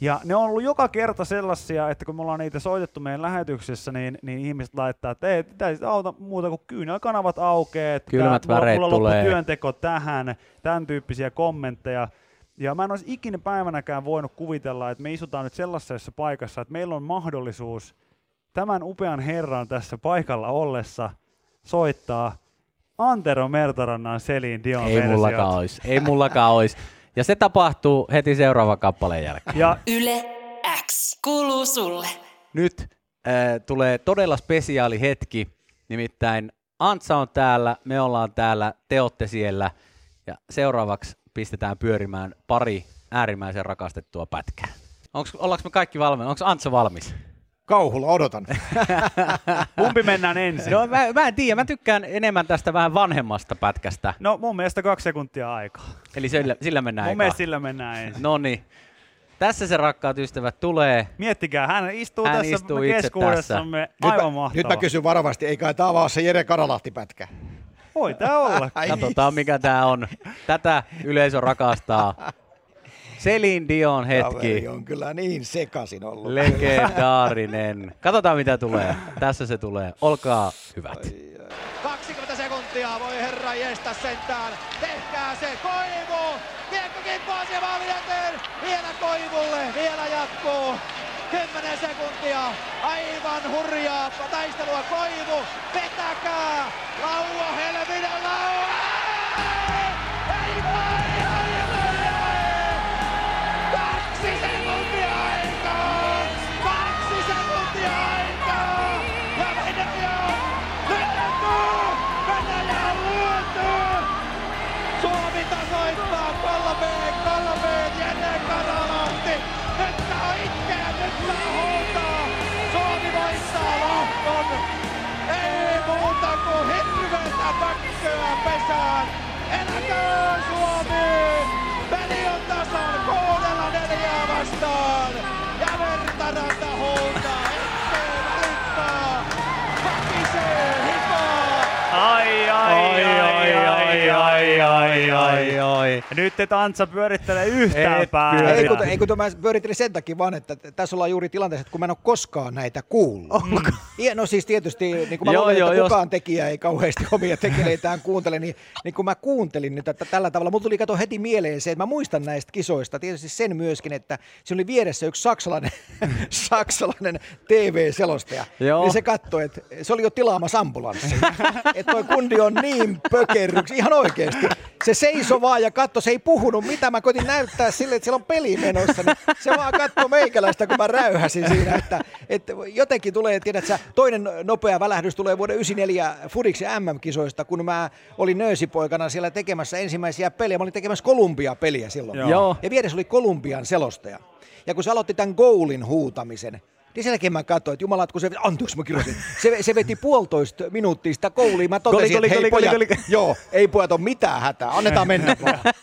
Ja ne on ollut joka kerta sellaisia, että kun me ollaan niitä soitettu meidän lähetyksessä, niin, niin ihmiset laittaa, että ei tätä auta muuta kuin kyynelkanavat aukeaa, että Kylmät tää- väreet mulla tulee. työnteko tähän, tämän tyyppisiä kommentteja. Ja mä en olisi ikinä päivänäkään voinut kuvitella, että me istutaan nyt sellaisessa paikassa, että meillä on mahdollisuus tämän upean herran tässä paikalla ollessa soittaa Antero Mertarannan Selin Dion Ei versiot. mullakaan ois. Ei mullakaan ois. (laughs) Ja se tapahtuu heti seuraavan kappaleen jälkeen. Ja Yle X kuuluu sulle. Nyt äh, tulee todella spesiaali hetki, nimittäin Antsa on täällä, me ollaan täällä, te olette siellä ja seuraavaksi pistetään pyörimään pari äärimmäisen rakastettua pätkää. Onks, ollaanko me kaikki valmiina? Onko Antsa valmis? Kauhulla odotan. (laughs) kumpi mennään ensin? No mä, mä en tiedä, mä tykkään enemmän tästä vähän vanhemmasta pätkästä. No mun mielestä kaksi sekuntia aikaa. Eli sillä, sillä mennään Mun mielestä sillä mennään ensin. No niin. Tässä se rakkaat ystävät tulee. Miettikää, hän istuu Hän tässä istuu itse keskuudessamme. Nyt Aivan mä, mahtavaa. nyt mä kysyn varovasti, eikä tämä vaan se Jere Karalahti-pätkä. Voi tää olla. Katsotaan mikä tää on. Tätä yleisö rakastaa. Celine Dion hetki. Kaveri on kyllä niin sekasin ollut. Legendaarinen. (laughs) Katsotaan mitä tulee. Tässä se tulee. Olkaa hyvät. 20 sekuntia, voi herra jestä sentään. Tehkää se, Koivu! Kiekko kippaa se maali eteen. Vielä Koivulle, vielä jatkuu. 10 sekuntia, aivan hurjaa taistelua Koivu. Vetäkää! Laua, helvinen laua! Muuta kuin hirveetä pökköä pesään! Eläköön Suomi! Peli on tasan kuudella neljää vastaan! Ja Vertaranta huutaa, Ai, ai, ai. Nyt et Antsa pyörittele yhtään Et päätä. Ei kun, ei kun mä pyörittelin sen takia vaan, että tässä ollaan juuri tilanteessa, että kun mä en ole koskaan näitä kuullut. Ja, no siis tietysti, niin kuin mä Joo, luulen, joo, että jos- kukaan tekijä ei kauheasti omia tekeleitään kuuntele, niin, niin kun mä kuuntelin niitä tällä tavalla, mulla tuli kato heti mieleen se, että mä muistan näistä kisoista tietysti sen myöskin, että se oli vieressä yksi saksalainen, (laughs) saksalainen TV-selostaja. Joo. Niin se katsoi, että se oli jo tilaamassa ambulanssi. (laughs) että toi kundi on niin pökerryksi, ihan oikeasti. Se seisoi vaan ja katsoi, se ei puhunut mitä. Mä koitin näyttää sille, että siellä on peli menossa. Niin se vaan katsoi meikäläistä, kun mä räyhäsin siinä. Että, että jotenkin tulee, tiedät sä, toinen nopea välähdys tulee vuoden 94 Fudiksen MM-kisoista, kun mä olin nöösipoikana siellä tekemässä ensimmäisiä pelejä. Mä olin tekemässä Kolumbia-peliä silloin. Joo. Ja vieressä oli Kolumbian selostaja. Ja kun se aloitti tämän goalin huutamisen, niin sen jälkeen mä katsoin, että jumalat, kun se, anteeksi mä kirjoitin, se, se veti puolitoista minuuttia sitä kouliin. Mä totesin, että hei pojat, joo, ei pojat ole mitään hätää, annetaan mennä.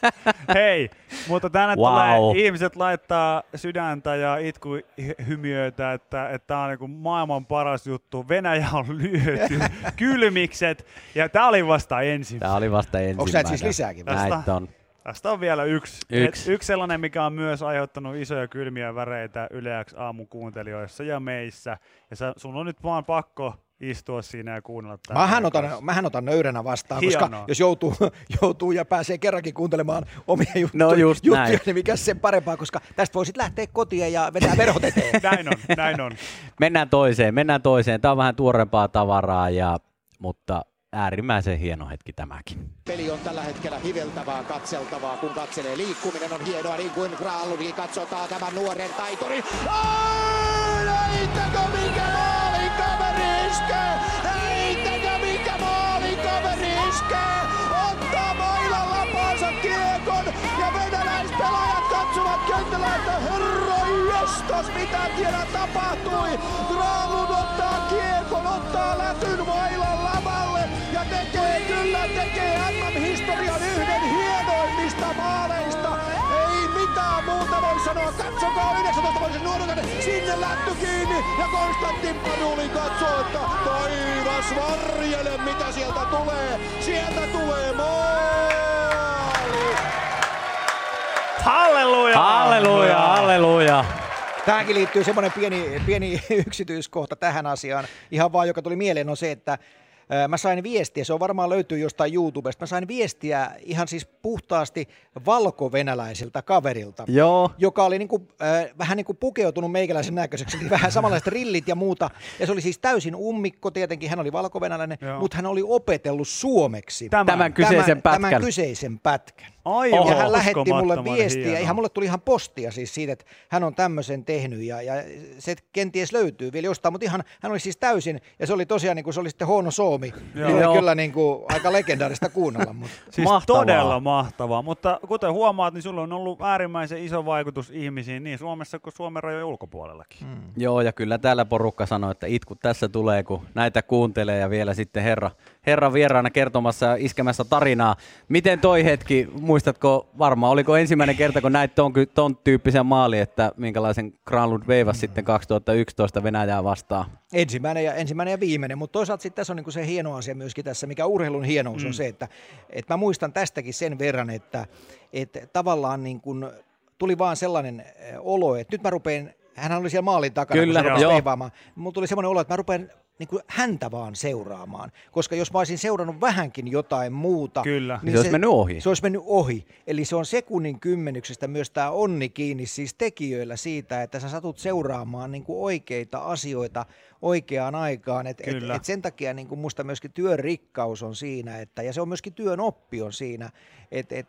(laughs) Hei, mutta tänne Wow. tulee, ihmiset laittaa sydäntä ja itkuhymiöitä, että että tämä on niinku maailman paras juttu. Venäjä on lyöty, (laughs) kylmikset, ja tämä oli vasta ensin. Tää oli vasta ensimmäinen. näitä siis lisääkin? Näitä on. Tästä on vielä yksi. Yksi. Et yksi sellainen, mikä on myös aiheuttanut isoja kylmiä väreitä Yleäks aamun kuuntelijoissa ja meissä. Ja sä, sun on nyt vaan pakko istua siinä ja kuunnella tätä. Mähän otan, mähän otan nöyränä vastaan, koska Hienoa. jos joutuu, (laughs) joutuu ja pääsee kerrankin kuuntelemaan omia juttuja, No just juttuja näin. niin mikä sen parempaa, koska tästä voisit lähteä kotiin ja vetää verhot eteen. (laughs) Näin on, näin on. Mennään toiseen, mennään toiseen. Tämä on vähän tuorempaa tavaraa, ja, mutta äärimmäisen hieno hetki tämäkin. Peli on tällä hetkellä hiveltävää, katseltavaa, kun katselee. Liikkuminen on hienoa, niin kuin Graalunkin katsotaan tämän nuoren taitorin. Ai, Näittekö mikä maali kaveri iskee? Näittekö mikä maali kaveri iskee? Ottaa mailan lapansa kiekon ja venäläispelaajat katsovat kentällä, että herra jestas, mitä siellä tapahtui. Graalun ottaa kiekon, ottaa lätyn mailan lavalle ja tekee kyllä, tekee MM-historian yhden hienoimmista maaleista. Ei mitään muuta voi sanoa. Katsokaa 19-vuotisen nuoruuden. Sinne lätty kiinni ja Konstantin Padulin katsoo, että taivas varjele mitä sieltä tulee. Sieltä tulee maali. Halleluja! Halleluja, halleluja. Tähänkin liittyy semmoinen pieni, pieni yksityiskohta tähän asiaan. Ihan vaan, joka tuli mieleen, on se, että Mä sain viestiä, se on varmaan löytyy jostain YouTubesta, mä sain viestiä ihan siis puhtaasti valkovenäläiseltä kaverilta, Joo. joka oli niinku, äh, vähän niin kuin pukeutunut meikäläisen näköiseksi, niin vähän samanlaiset rillit ja muuta. Ja se oli siis täysin ummikko, tietenkin hän oli valkovenäläinen, Joo. mutta hän oli opetellut suomeksi Tämän. Tämän kyseisen tämän, pätkän. tämän kyseisen pätkän. Aivan ja hän lähetti mulle viestiä, hienoa. ihan mulle tuli ihan postia siis siitä, että hän on tämmöisen tehnyt ja, ja se kenties löytyy vielä jostain, mutta ihan, hän oli siis täysin, ja se oli tosiaan niin kuin se oli sitten Hono Soomi, Joo. niin oli Joo. kyllä niin kuin aika legendaarista kuunnella. Mutta. (laughs) Siis Mahtavaa. todella mahtavaa, mutta kuten huomaat, niin sulla on ollut äärimmäisen iso vaikutus ihmisiin niin Suomessa kuin Suomen rajojen ulkopuolellakin. Mm. Joo, ja kyllä täällä porukka sanoi, että itku tässä tulee, kun näitä kuuntelee ja vielä sitten herra, herra vieraana kertomassa ja iskemässä tarinaa. Miten toi hetki, muistatko varmaan, oliko ensimmäinen kerta, kun näit ton, ton tyyppisen maali, että minkälaisen Granlund veivasi sitten 2011 Venäjää vastaan? Ensimmäinen ja, ensimmäinen ja viimeinen, mutta toisaalta sitten tässä on niin se hieno asia myöskin tässä, mikä urheilun hienous mm. on se, että, että mä muistan tästäkin sen verran, että, että tavallaan niin kuin tuli vaan sellainen olo, että nyt mä rupean, hän oli siellä maalin takana, Kyllä, kun se joo. Mulla tuli semmoinen olo, että mä rupean niin kuin häntä vaan seuraamaan, koska jos mä olisin seurannut vähänkin jotain muuta, Kyllä. Se olisi mennyt ohi. Se olisi mennyt ohi. Eli se on sekunnin kymmenyksestä myös tämä onni kiinni siis tekijöillä siitä, että sä satut seuraamaan niin kuin oikeita asioita oikeaan aikaan. Et, et, et sen takia niin kuin musta myöskin työn rikkaus on siinä, että, ja se on myöskin työn oppi on siinä, että et,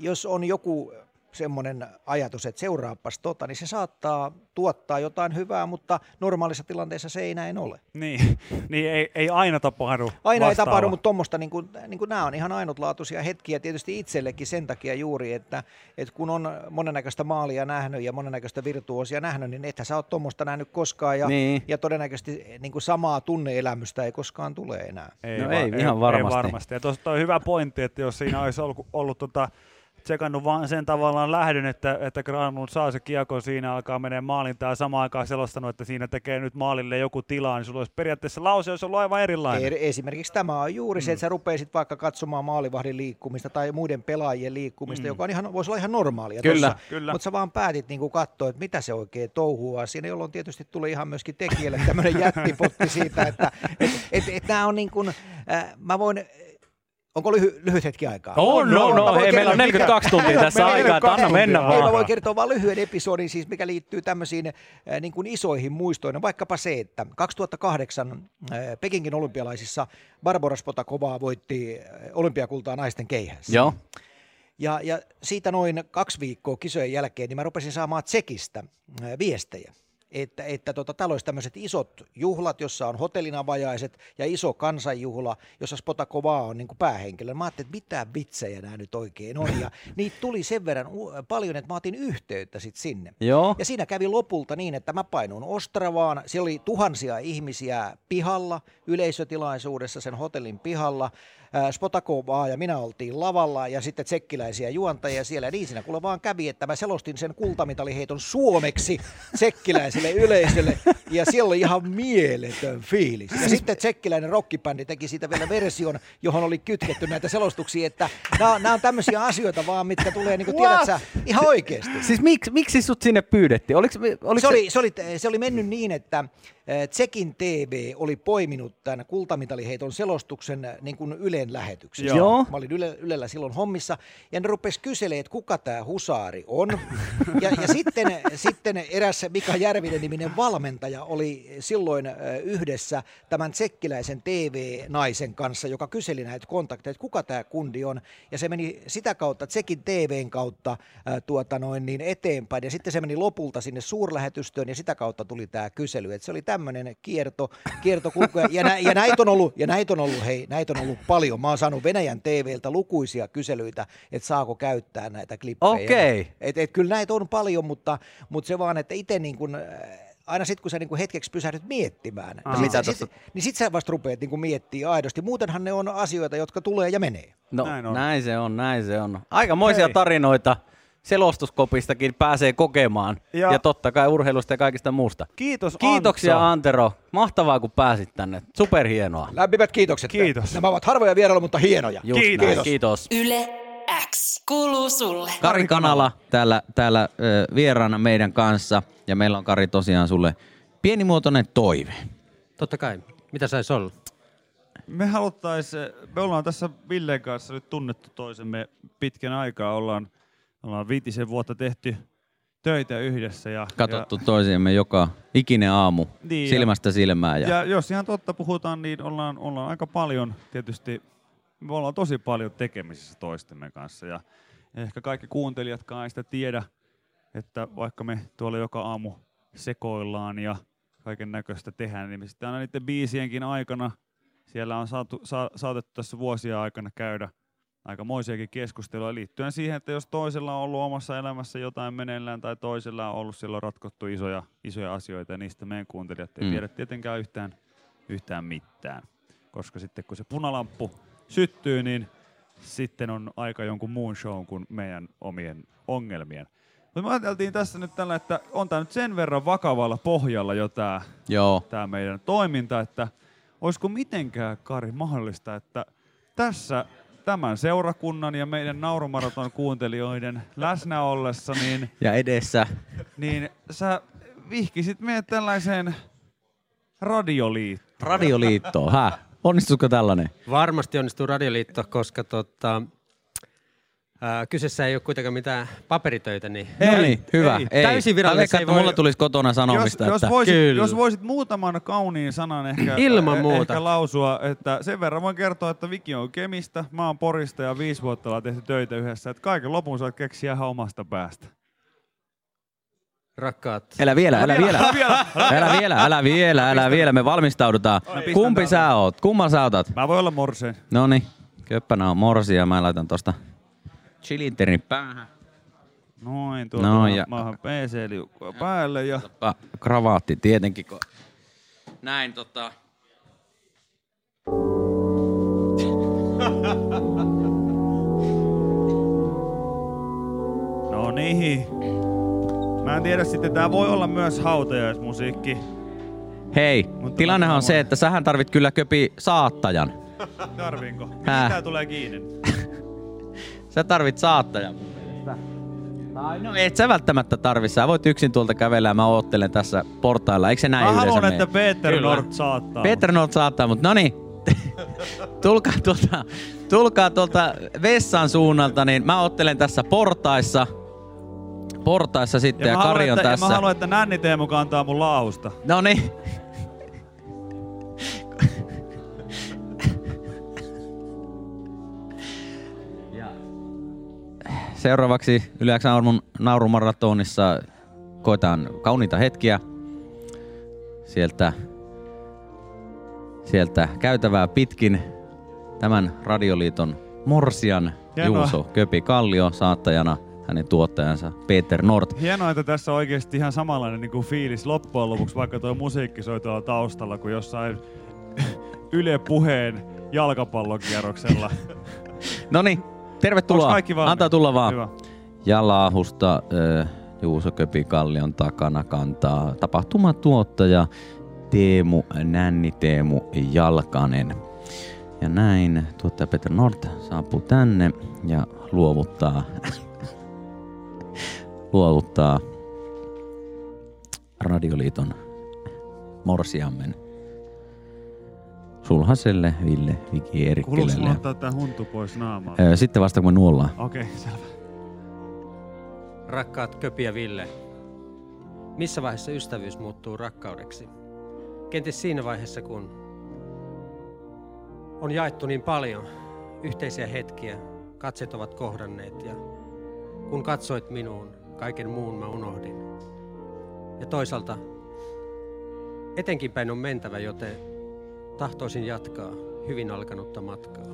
jos on joku semmoinen ajatus, että seuraapas tota, niin se saattaa tuottaa jotain hyvää, mutta normaalissa tilanteessa se ei näin ole. Niin, (laughs) niin ei, ei aina tapahdu Aina ei vastaava. tapahdu, mutta tuommoista, niin kuin, niin kuin nämä on ihan ainutlaatuisia hetkiä tietysti itsellekin sen takia juuri, että, että kun on monennäköistä maalia nähnyt ja monennäköistä virtuosia nähnyt, niin ethän sä ole tuommoista nähnyt koskaan ja, Niin. ja todennäköisesti niin kuin samaa tunneelämystä ei koskaan tule enää. No ei, ihan varmasti. Ei varmasti. Ja tuosta on hyvä pointti, että jos siinä olisi ollut, ollut tota tsekannut vaan sen tavallaan lähdön, että, että Granlund saa se kiekko siinä, alkaa menee maalintaan ja samaan aikaan selostanut, että siinä tekee nyt maalille joku tilaa, niin sulla olisi periaatteessa lause, olisi ollut aivan erilainen. Er- Esimerkiksi tämä on juuri se, että sä rupeisit vaikka katsomaan maalivahdin liikkumista tai muiden pelaajien liikkumista, joka on ihan, voisi olla ihan normaalia. Kyllä, tossa. kyllä. Mutta sä vaan päätit niin katsoa, että mitä se oikein touhua siinä, jolloin tietysti tuli ihan myöskin tekijälle tämmöinen (laughs) jättipotti siitä, että et, et, et nämä on niin kuin, äh, mä voin, onko lyhy, lyhyt hetki aikaa? On, no, Mä no, voin hei, meillä on kertoa, 42 tuntia tässä aikaa, että anna 42 mennä. Ei, mä vaan. voin kertoa vain lyhyen episodin, siis mikä liittyy tämmöisiin äh, niin kuin isoihin muistoihin. Vaikkapa se, että 2008 äh, Pekingin olympialaisissa Barbara Spotakovaa voitti äh, olympiakultaa naisten keihässä. Joo. Ja, ja siitä noin kaksi viikkoa kisojen jälkeen, niin mä rupesin saamaan Tsekistä äh, viestejä. Että, että tota, täällä olisi tämmöiset isot juhlat, jossa on hotellin avajaiset ja iso kansanjuhla, jossa Spotakova on niin kuin päähenkilö. Mä ajattelin, että mitä vitsejä nämä nyt oikein on. Ja (laughs) niitä tuli sen verran paljon, että mä otin yhteyttä sit sinne. Joo. Ja siinä kävi lopulta niin, että mä painuin Ostravaan. Siellä oli tuhansia ihmisiä pihalla, yleisötilaisuudessa, sen hotellin pihalla. Ää, Spotakovaa ja minä oltiin lavalla ja sitten tsekkiläisiä juontajia siellä. Ja niin siinä kuule vaan kävi, että mä selostin sen kultamitaliheiton suomeksi tsekkiläiselle yleisölle. Ja siellä oli ihan mieletön fiilis. Ja sitten tsekkiläinen rockibändi teki siitä vielä version, johon oli kytketty näitä selostuksia, että nämä on, tämmöisiä asioita vaan, mitkä tulee, niin kuin tiedät sä, ihan oikeasti. Siis miksi, miksi sut sinne pyydettiin? Oliko, oliko Se oli, se, oli, se oli mennyt niin, että Tsekin TV oli poiminut tämän kultamitaliheiton selostuksen eh, niin kuin Ylen lähetyksessä. Joo. Mä olin Yle, Ylellä silloin hommissa, ja ne rupes kyselemään, että kuka tämä Husaari on. (laughs) Ja, ja sitten, sitten eräs Mika Järvinen-niminen valmentaja oli silloin eh, yhdessä tämän tsekkiläisen TV-naisen kanssa, joka kyseli näitä kontakteja, että kuka tämä kundi on. Ja se meni sitä kautta, Tsekin TVn kautta tuota noin, niin eteenpäin. Ja sitten se meni lopulta sinne suurlähetystöön ja sitä kautta tuli tämä kysely. Et se oli tämmöinen kierto, kiertokulku. Ja, ja, nä, ja näitä on ollut, ja näitä on ollut, hei, näitä on ollut paljon. Mä oon saanut Venäjän TVltä lukuisia kyselyitä, että saako käyttää näitä klippejä. Okei. Et, et kyllä näitä on paljon, mutta, mutta se vaan, että itse niin kuin, äh, aina sitten kun sä niin kuin hetkeksi pysähdyt miettimään, Aa. niin Mitä sit, niin sit sä vasta rupeat niin kuin miettimään aidosti. Muutenhan ne on asioita, jotka tulee ja menee. No Näin näin, on. näin se on, näin se on. Aikamoisia Hei. tarinoita selostuskopistakin pääsee kokemaan. Ja, Ja- totta kai urheilusta ja kaikista muusta. Kiitos Kiitoksia Antsa. Antero. Mahtavaa kun pääsit tänne. Superhienoa. Lämpimät kiitokset. Kiitos. Nämä ovat harvoja vierailuja, mutta hienoja. Just Kiitos. Näin. Kiitos. Yle X kuuluu sulle. Kari Kanala täällä, täällä vieraana meidän kanssa. Ja meillä on Kari tosiaan sulle pienimuotoinen toive. Totta kai. Mitä saisi olla? Me haluttais, me ollaan tässä Villen kanssa nyt tunnettu toisemme pitkän aikaa, ollaan, ollaan viitisen vuotta tehty töitä yhdessä. Ja, Katsottu toisiamme joka ikinen aamu Niin, ja- silmästä silmään. Ja, Ja, ja jos ihan totta puhutaan, niin ollaan, ollaan aika paljon tietysti, me ollaan tosi paljon tekemisissä toistemme kanssa. Ja ehkä kaikki kuuntelijatkaan ei sitä tiedä, että vaikka me tuolla joka aamu sekoillaan ja kaiken näköistä tehdään, niin me sitten aina niiden biisienkin aikana siellä on saatu, sa, saatettu tässä vuosia aikana käydä aikamoisiakin keskustelua liittyen siihen, että jos toisella on ollut omassa elämässä jotain meneillään tai toisella on ollut silloin ratkottu isoja, isoja asioita ja niistä meidän kuuntelijat ei Mm. tiedä tietenkään yhtään, yhtään mitään. Koska sitten kun se punalamppu syttyy, niin sitten on aika jonkun muun show kuin meidän omien ongelmien. Mutta me ajateltiin tässä nyt tällä, että on tämä nyt sen verran vakavalla pohjalla jo tämä meidän toiminta, että olisiko mitenkään, Kari, mahdollista, että tässä tämän seurakunnan ja meidän naurumaraton kuuntelijoiden läsnä ollessa, niin, (laughs) ja edessä. niin sä vihkisit meidät tällaiseen radioliittoon. Radioliitto, hä? Onnistuiko tällainen? Varmasti onnistuu Radioliitto, koska tota, kyseessä ei ole kuitenkaan mitään paperitöitä. Niin No niin, hyvä. ei. Ei. Täysin virallinen veikkaan, ei voi- mulla tulisi kotona Jos, sanomista, jos, että voisit, Kyllä. jos voisit muutaman kauniin sanan ehkä, Ilman eh- muuta. ehkä lausua, että sen verran voin kertoa, että Viki on Kemistä, mä oon Porista ja viisi vuotta ollaan tehty töitä yhdessä, että kaiken lopun saat keksiä ihan omasta päästä. rakkaat. Älä vielä, älä vielä. Älä vielä. Älä vielä, älä vielä, älä vielä. Me valmistaudutaan. Kumpi sä oot? Kumman sä otat? Mä voin olla Morseen. No niin, köppänä on morsi ja mä laitan tosta chilinterin päähän. Noin, tuolta No no, ja- maahan PC-liukkua päälle ja Kravaatti tietenkin. Kun... Näin tota... (laughs) niin. Mä en tiedä sitten, tää voi olla myös hautajaismusiikki. Hei, tilannehan on se, että sähän tarvit kyllä köpi saattajan. (laughs) Tarviinko? Mitä tulee kiinni? Sä tarvit saattajan. Tai no et sä välttämättä tarvi, sä voit yksin tuolta kävellä ja mä oottelen tässä portailla, eikö se näin Mä yleensä haluan, mene? että Peter Kyllä. Nord saattaa. Peter Nord saattaa, mutta no niin. (laughs) tulkaa tuolta, tulkaa tuolta vessan suunnalta, niin mä ottelen tässä portaissa. Portaissa sitten ja, ja, ja mä haluan, Kari on että, ja tässä. mä haluan, että Nänni Teemu kantaa mun lausta. No niin. Seuraavaksi Yle X Naurun naurumaratonissa koetaan kauniita hetkiä. Sieltä, sieltä käytävää pitkin tämän Radioliiton Morsian Hienoa. Juuso Köpi Kallio saattajana hänen tuottajansa Peter Nord. Hienoa, että tässä on oikeasti ihan samanlainen niin kuin fiilis loppujen lopuksi, vaikka tuo musiikki soi tuolla taustalla, kuin jossain (laughs) Yle Puheen jalkapallokierroksella. No niin, tervetuloa. Onks kaikki? Antaa tulla vaan. Hyvä. Ja laahusta äh, Juuso Köpi Kallion takana kantaa tapahtumatuottaja Teemu Nänni Teemu Jalkanen. Ja näin tuottaja Peter Nord saapuu tänne ja luovuttaa, (laughs) luovuttaa Radioliiton morsiammen Sulhaselle Ville Viki Kuuluuko Eerikkelelle. mulla ottaa tää huntu pois naamaa? Sitten vasta kun me nuollaan. Okei, okay, selvä. Rakkaat Köpi ja Ville, missä vaiheessa ystävyys muuttuu rakkaudeksi? Kenties siinä vaiheessa, kun on jaettu niin paljon yhteisiä hetkiä, katseet ovat kohdanneet ja kun katsoit minuun, kaiken muun mä unohdin. Ja toisaalta etenkin päin on mentävä, joten tahtoisin jatkaa hyvin alkanutta matkaa.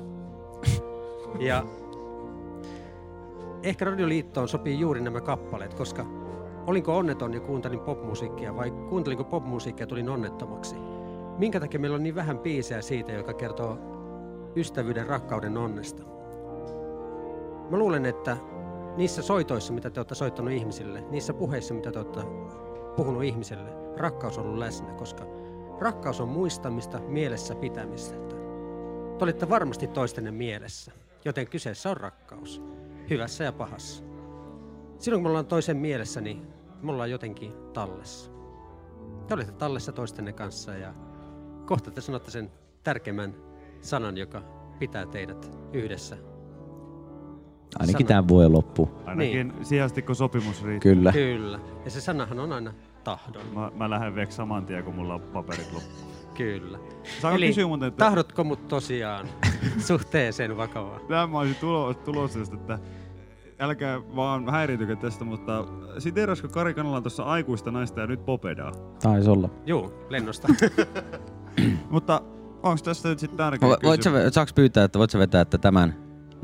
Ja ehkä Radioliittoon sopii juuri nämä kappaleet, koska olinko onneton ja kuuntelin popmusiikkia vai kuuntelinko popmusiikkia ja tulin onnettomaksi? Minkä takia meillä on niin vähän biisejä siitä, joka kertoo ystävyyden, rakkauden onnesta? Mä luulen, että niissä soitoissa, mitä te olette soittanut ihmisille, niissä puheissa, mitä te olette puhunut ihmiselle, rakkaus on ollut läsnä, koska rakkaus on muistamista, mielessä pitämistä. Te olette varmasti toistenne mielessä, joten kyseessä on rakkaus, hyvässä ja pahassa. Silloin kun me ollaan toisen mielessä, niin me ollaan jotenkin tallessa. Te olette tallessa toistenne kanssa ja kohta te sanotte sen tärkeimmän sanan, joka pitää teidät yhdessä. Ainakin Sana. tämä voi loppu. Ainakin niin. siihen asti, kun sopimus riittää. Kyllä. Kyllä. Ja se sanahan on aina tahdon. Mä, mä lähden veksi saman tien, kun mulla on paperit loppu. Kyllä. Saanko kysyä muuten, että- tahdotko mut tosiaan (laughs) suhteeseen vakavaan? Tämä mä olisin tulo, tulossa just, että älkää vaan häiriintykö tästä, mutta siteerasko Kari Kanala tuossa aikuista naista ja nyt popedaa? Taisi olla. Juu, lennosta. (laughs) mutta onko tästä nyt sitten tärkeä Vo- Voit sä, saaks pyytää, että voit sä vetää, että tämän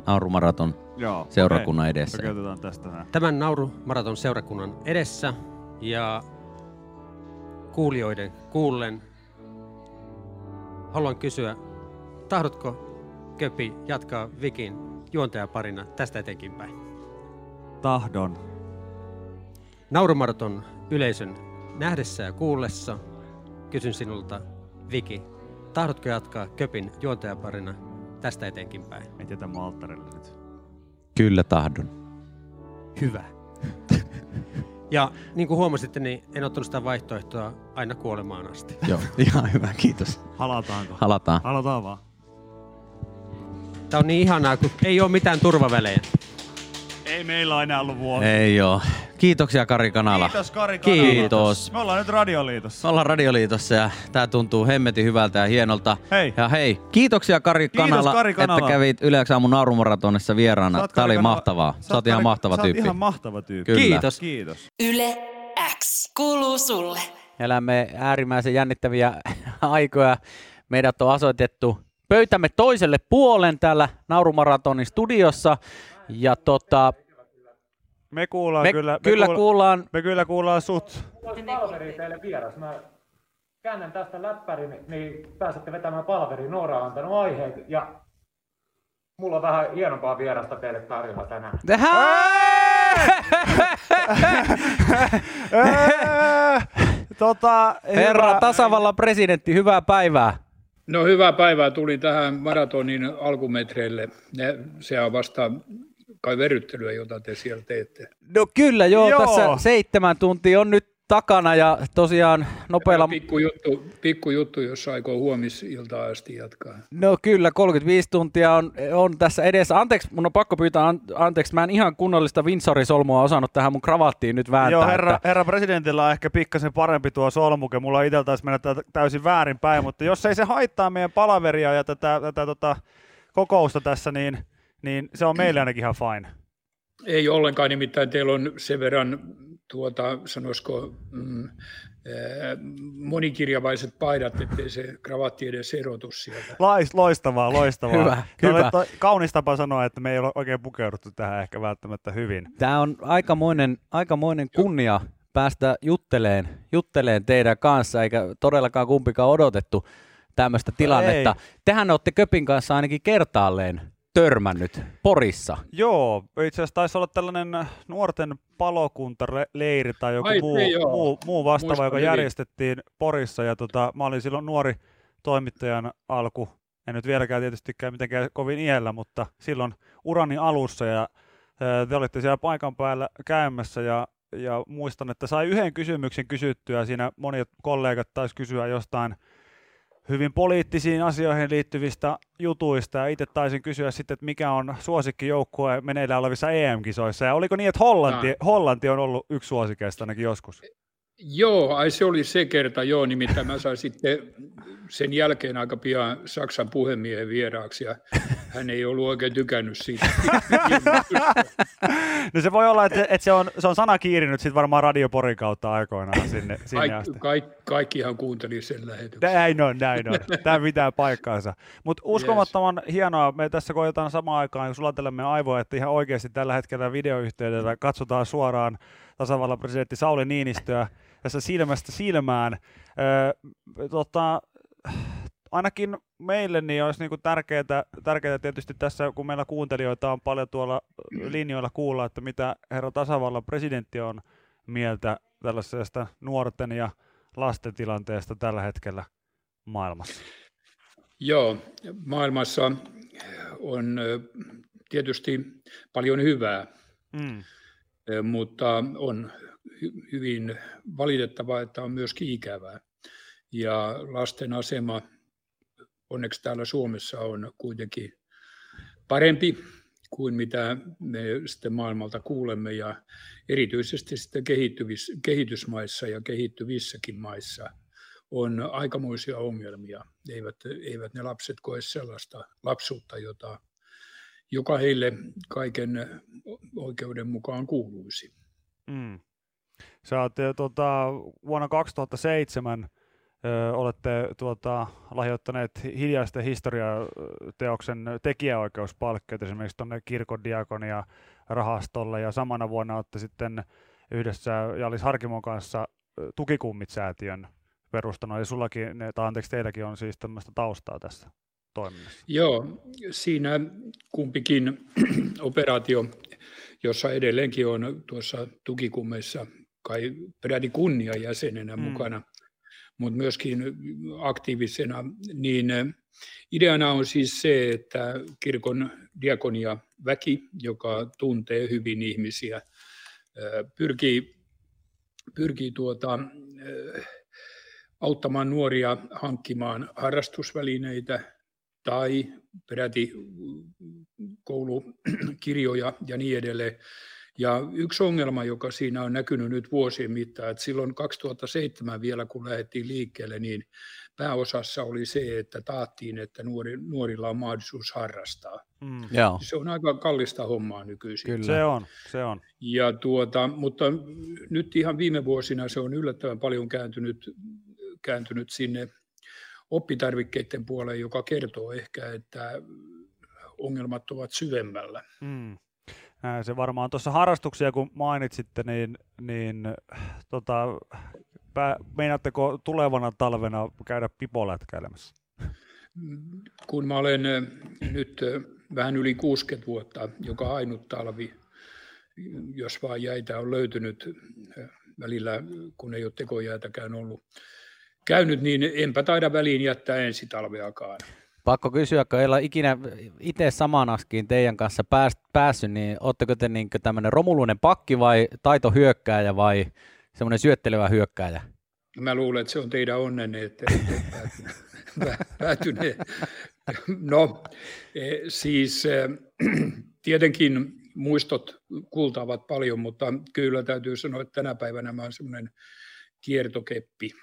naurumaraton Joo, seurakunnan okei. edessä? Otetaan tästä näin. Tämän Nauru Maraton seurakunnan edessä ja kuulijoiden kuullen haluan kysyä, tahdotko Köpi jatkaa Vikin juontajaparina tästä eteenkin päin? Tahdon. Naurumaraton yleisön nähdessä ja kuullessa kysyn sinulta, Viki, tahdotko jatkaa Köpin juontajaparina tästä eteenkin päin? Et jätä mua alttarille nyt. Kyllä tahdon. Hyvä. (laughs) Ja niin kuin huomasitte, niin en ottanut sitä vaihtoehtoa aina kuolemaan asti. Joo, (laughs) ihan hyvä, kiitos. Halataanko? Halataan. Halataan vaan. Tämä on niin ihanaa, kun ei ole mitään turvavälejä. Ei meillä enää ollut vuosi. Ei oo. Kiitoksia Kari Kanala. Kiitos Kari Kanala. Kiitos. Me ollaan nyt Radioliitossa. Me ollaan Radioliitossa ja tää tuntuu hemmetin hyvältä ja hienolta. Hei. Ja hei, kiitoksia Kari Kiitos, Kanala, Kari Kanala. että kävit Yle X aamun naurumaratonissa vieraana. Tää Kari oli Kanala- mahtavaa. Sä oot ihan mahtava tyyppi. ihan mahtava tyyppi. Kyllä. Kiitos. Kiitos. Yle X kuuluu sulle. Elämme äärimmäisen jännittäviä (laughs) aikoja. Meidät on asoitettu pöytämme toiselle puolen täällä Naurumaratonin studiossa. Ja tota, Me kuullaan me kyllä. kyllä kuulla- kuullaan Me kyllä kuullaan sut. palveri teille vieras. Mä käännän tästä läppärin, niin pääsette vetämään palveri. Noora on antanut aiheet ja mulla on vähän hienompaa vierasta teille tarjolla tänään. (laughs) Tota, Herra hyvä. tasavallan presidentti, hyvää päivää. No hyvää päivää. Tulin tähän maratonin alkumetreille. Ne, se on vasta kai verryttelyä, jota te siellä teette. No kyllä, joo, Joo. tässä seitsemän tuntia on nyt takana ja tosiaan nopealla... Pikku juttu, pikku juttu jos aikoo huomisiltaa asti jatkaa. No kyllä, 35 tuntia on, on tässä edessä. Anteeksi, mun on pakko pyytää an, anteeksi, mä en ihan kunnollista Windsorin-solmua osannut tähän mun kravattiin nyt vääntää. Joo, herra, että, herra presidentillä on ehkä pikkasen parempi tuo solmuke. Mulla itsellä taisi mennä tä- täysin väärinpäin, mutta jos ei se haittaa meidän palaveria ja tätä, tätä tota, kokousta tässä, niin, niin se on meille ainakin ihan fine. Ei ollenkaan, nimittäin teillä on sen verran, tuota, sanoisiko, mm, ää, monikirjavaiset paidat, ettei se kravatti edes erotu sieltä. Lais, loistavaa, loistavaa. Hyvä, hyvä. toi Kaunis tapa sanoa, että me ei ole oikein pukeuduttu tähän ehkä välttämättä hyvin. Tämä on aikamoinen, aikamoinen kunnia päästä jutteleen, jutteleen teidän kanssa, eikä todellakaan kumpikaan odotettu tämmöistä tilannetta. Ei. Tehän olette Köpin kanssa ainakin kertaalleen törmännyt Porissa. Joo, itse asiassa taisi olla tällainen nuorten palokuntaleiri tai joku Ai, muu, niin muu, muu vastaava, Muistan joka hyvin. järjestettiin Porissa. Ja tota, mä olin silloin nuori toimittajan alku, en nyt vieläkään tietystikään mitenkään kovin iällä, mutta silloin urani alussa ja te olitte siellä paikan päällä käymässä ja, ja muistan, että sai yhden kysymyksen kysyttyä. Siinä monet kollegat taisi kysyä jostain hyvin poliittisiin asioihin liittyvistä jutuista ja itse taisin kysyä sitten, että mikä on suosikkijoukkue meneillään olevissa EM-kisoissa ja oliko niin, että Hollanti, Ah. Hollanti on ollut yksi suosikeista ainakin joskus? Joo, ai se oli se kerta, joo, nimittäin mä sain sitten sen jälkeen aika pian Saksan puhemiehen vieraaksi ja hän ei ollut oikein tykännyt siitä. No se voi olla, että, että se, on, se on sana kiirinyt sitten varmaan radioporin kautta aikoinaan sinne, sinne Kaik, asti. kaik, kaikkihan kuunteli sen lähetyksen. Näin on, näin on. Tämä pitää paikkaansa. Mutta uskomattoman hienoa, me tässä koetaan samaan aikaan, kun sulattelemme aivoja, että ihan oikeasti tällä hetkellä videoyhteydellä katsotaan suoraan tasavallan presidentti Sauli Niinistöä tässä silmästä silmään. Öö, tota, ainakin meille niin olisi niinku tärkeää, tärkeää tietysti tässä, kun meillä kuuntelijoita on paljon tuolla linjoilla kuulla, että mitä herra tasavallan presidentti on mieltä tällaisesta nuorten ja lasten tilanteesta tällä hetkellä maailmassa. Joo, maailmassa on tietysti paljon hyvää, Mm. mutta on hyvin valitettavaa, että on myöskin ikävää. Ja lasten asema onneksi täällä Suomessa on kuitenkin parempi kuin mitä me sitten maailmalta kuulemme ja erityisesti sitten kehitysmaissa ja kehittyvissäkin maissa on aikamoisia ongelmia. Eivät, eivät ne lapset koe sellaista lapsuutta, jota, joka heille kaiken oikeuden mukaan kuuluisi. Mm. Sä oot, ö, tota, vuonna 2007 ö, olette tuota, lahjoittaneet hiljaisten historiateoksen tekijäoikeuspalkkeet esimerkiksi tuonne kirkon diakonia rahastolle ja samana vuonna olette sitten yhdessä Jalis Harkimon kanssa Tukikummit-säätiön perustanut, ja sullakin, tai anteeksi teilläkin on siis tämmöistä taustaa tässä toiminnassa. Joo, siinä kumpikin (clears throat) operaatio, jossa edelleenkin on tuossa tukikummeissa kai peräti kunnia jäsenenä Mm. mm. mukana, mutta myöskin aktiivisena, niin eh, ideana on siis se, että kirkon diakonia väki, joka tuntee hyvin ihmisiä, eh, pyrkii, pyrkii tuota, eh, auttamaan nuoria hankkimaan harrastusvälineitä tai peräti koulukirjoja ja niin edelleen. Ja yksi ongelma, joka siinä on näkynyt nyt vuosien mittaan, että silloin 2007 vielä kun lähdettiin liikkeelle, niin pääosassa oli se, että taattiin, että nuori, nuorilla on mahdollisuus harrastaa. Mm. Joo. Se on aika kallista hommaa nykyisin. Kyllä. Se on, se on. Ja tuota, mutta nyt ihan viime vuosina se on yllättävän paljon kääntynyt, kääntynyt sinne oppitarvikkeiden puoleen, joka kertoo ehkä, että ongelmat ovat syvemmällä. Mm. Se varmaan tuossa harrastuksia, kun mainitsitte, niin, niin tota, pää, meinaatteko tulevana talvena käydä pipolätkäilemässä? Kun mä olen nyt vähän yli 60 vuotta, joka ainut talvi jos vaan jäitä on löytynyt välillä, kun ei ole tekojäätäkään ollut käynyt, niin enpä taida väliin jättää ensi talveakaan. Pakko kysyä, kun ei ole ikinä itse samaan askiin teidän kanssa pääs, päässyt, niin ootteko te niin tämmöinen romuluinen pakki vai taitohyökkääjä vai semmoinen syöttelevä hyökkääjä? Mä luulen, että se on teidän onnenne, että päätyneet. No, eh, siis eh, tietenkin muistot kultaavat paljon, mutta kyllä täytyy sanoa, että tänä päivänä mä oon semmoinen kiertokeppi. (laughs)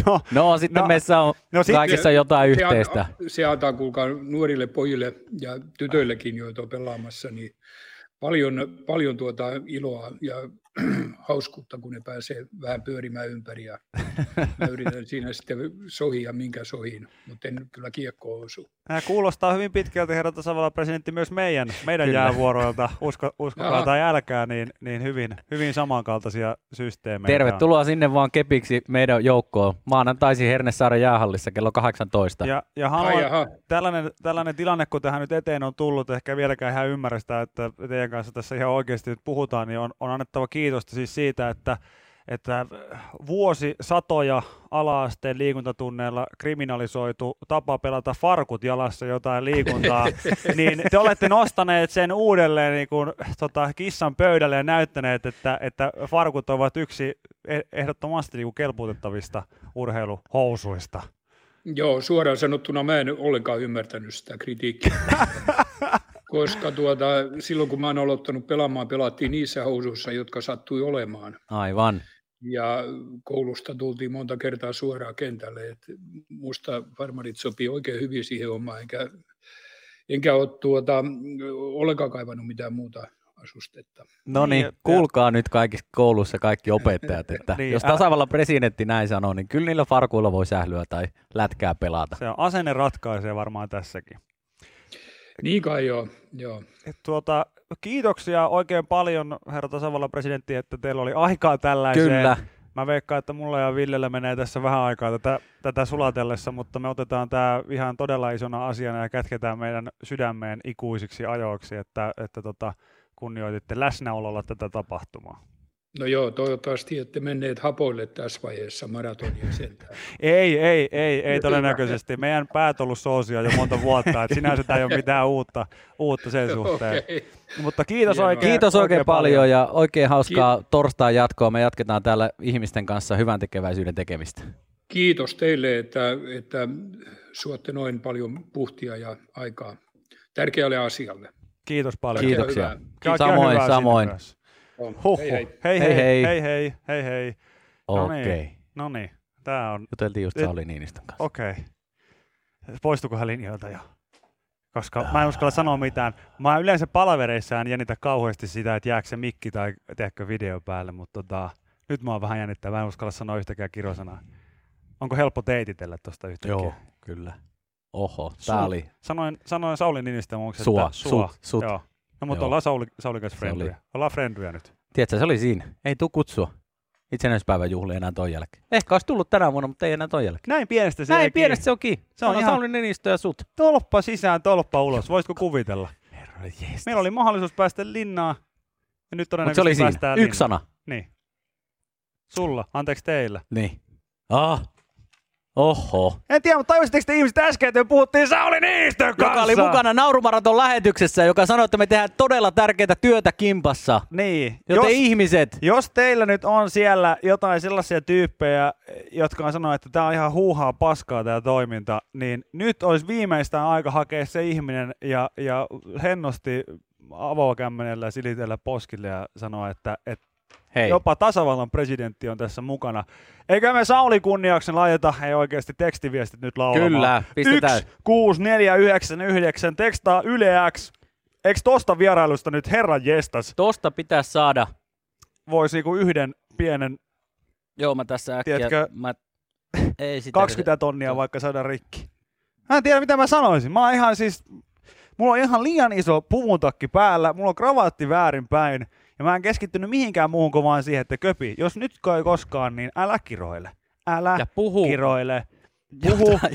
(laughs) No, No sitten No, meissä on no kaikissa jotain se, yhteistä. Se antaa kuulkaa nuorille pojille ja tytöillekin, joita on pelaamassa, niin paljon, paljon tuota iloa ja (clears throat) hauskuutta, kun ne pääsee vähän pyörimään ympäri. Ja mä yritän siinä (laughs) sitten sohia, minkä sohin, mutta en kyllä kiekkoon osu. Nämä kuulostaa hyvin pitkälti, herra tasavallan presidentti, myös meidän, meidän Kyllä. jäävuoroilta, usko, uskokaa Jaha. tai älkää, niin, niin hyvin, hyvin samankaltaisia systeemejä. Tervetuloa sinne vaan kepiksi meidän joukkoon. Maanantaisin Hernesaaren jäähallissa kello 18. Ja, ja haluan, tällainen, tällainen tilanne, kun tähän nyt eteen on tullut, ehkä vieläkään ihan ymmärrä sitä, että teidän kanssa tässä ihan oikeasti nyt puhutaan, niin on, on annettava kiitosta siis siitä, että, että vuosi satoja ala-asteen liikuntatunneilla kriminalisoitu tapa pelata farkut jalassa jotain liikuntaa, (laughs) niin te olette nostaneet sen uudelleen niin kuin, tota, kissan pöydälle ja näyttäneet, että, että farkut ovat yksi e- ehdottomasti niin kuin kelpuutettavista urheiluhousuista. joo, suoraan sanottuna mä en ollenkaan ymmärtänyt sitä kritiikkiä. (laughs) Koska tuota, silloin kun mä oon aloittanut pelaamaan, pelattiin niissä housuissa, jotka sattui olemaan. Aivan. Ja koulusta tultiin monta kertaa suoraan kentälle. Et musta farmarit sopii oikein hyvin siihen hommaan, enkä, enkä ole tuota, ollenkaan kaivannut mitään muuta asustetta. No Niin, niin, ja- kuulkaa nyt kaikissa koulussa kaikki opettajat, että (laughs) Niin, jos tasavallan presidentti näin sanoo, niin kyllä niillä farkuilla voi sählyä tai lätkää pelata. Se on asenne ratkaisee varmaan tässäkin. Niin kai joo, joo. Et tuota, kiitoksia oikein paljon, herra tasavallan presidentti, että teillä oli aikaa tällaiseen. Kyllä. Mä veikkaan, että mulla ja Villellä menee tässä vähän aikaa tätä, tätä sulatellessa, mutta me otetaan tämä ihan todella isona asiana ja kätketään meidän sydämeen ikuisiksi ajoiksi, että, että tota, kunnioititte läsnäololla tätä tapahtumaa. No joo, toivottavasti ette menneet hapoille tässä vaiheessa maratonia sentään. Ei, ei, ei, ei todennäköisesti. Meidän päät on ollut soosia jo monta vuotta, että sinänsä tämä ei ole mitään uutta, uutta sen suhteen. Okei. Mutta kiitos Hienoa. oikein, Kiitos oikein paljon ja oikein hauskaa torstai jatkoa. Me jatketaan täällä ihmisten kanssa hyvän tekeväisyyden tekemistä. Kiitos teille, että, että suotte noin paljon puhtia ja aikaa tärkeälle asialle. Kiitos paljon. Kiitoksia. Kaikkea Samoin, samoin. myös. Huhhuh. Hei hei. Hei Hei, hei, hei. hei hei. No niin. Okei. No niin, tää on, Juteltiin just Sauli Niinistön kanssa. okei. Poistukohan linjoilta jo? Koska mä en uskalla sanoa mitään. Mä yleensä palavereissa en jännitä kauheasti sitä, että jääkö se mikki tai teekö video päälle, mutta tota, nyt mä oon vähän jännittää. Mä en uskalla sanoa yhtäkään kirosanaa. Onko helppo teititellä tosta yhtäkkiä? Joo, kyllä. Oho, tää Su- oli Sanoin, sanoin Sauli Niinistön muksi, Sua, että sua. sut, sut. Joo. No mutta Joo. ollaan Sauli, Sauli kanssa Se oli. friendyjä. Ollaan friendyjä nyt. Tiedätkö, se oli siinä. Ei tuu kutsua. Itsenäispäivän juhlia enää ton jälkeen. Ehkä olisi tullut tänä vuonna, mutta ei enää ton jälkeen. Näin pienestä se Näin pienestä se kiinni. on kiinni. Se on on ihan- Sauli Niinistö ja sut. Tolppa sisään, tolppa ulos. Voisitko kuvitella? Herra jes. Meillä oli mahdollisuus päästä linnaan. Ja nyt Mutta se todennäköisesti oli siinä. Yksi sana. Niin. Sulla, anteeksi teillä. Niin. Ah. Oho. En tiedä, mutta tajusitteko te ihmiset äsken, että me puhuttiin Sauli Niinistön kanssa? Joka oli mukana Naurumaraton lähetyksessä, joka sanoi, että me tehdään todella tärkeää työtä kimpassa. Niin. Joten jos, ihmiset, jos teillä nyt on siellä jotain sellaisia tyyppejä, jotka on sanonut, että tämä on ihan huuhaa paskaa tämä toiminta, niin nyt olisi viimeistään aika hakea se ihminen ja, ja hennosti avokämmenellä silitellä poskille ja sanoa, että, että hei, Jopa tasavallan presidentti on tässä mukana. Eikä me Sauli kunniaksi laiteta hei oikeasti tekstiviestit nyt laulamaan. Kyllä, pistetään. 1, 6, 4, 9, 9, tekstaa Yle X. Eikö tosta vierailusta nyt herran jestas tosta pitää saada. voisi niinku yhden pienen Joo, mä tässä äkkiä. Tiedätkö, mä... Ei sitä 20 tonnia vaikka saada rikki. Mä en tiedä mitä mä sanoisin. Mä oon ihan siis, mulla on ihan liian iso puvuntakki päällä, mulla on kravaatti väärinpäin ja mä en keskittynyt mihinkään muuhun kuin vaan siihen, että köpi, jos nyt kai koskaan, niin älä kiroile. Älä Ja puhu, kiroile.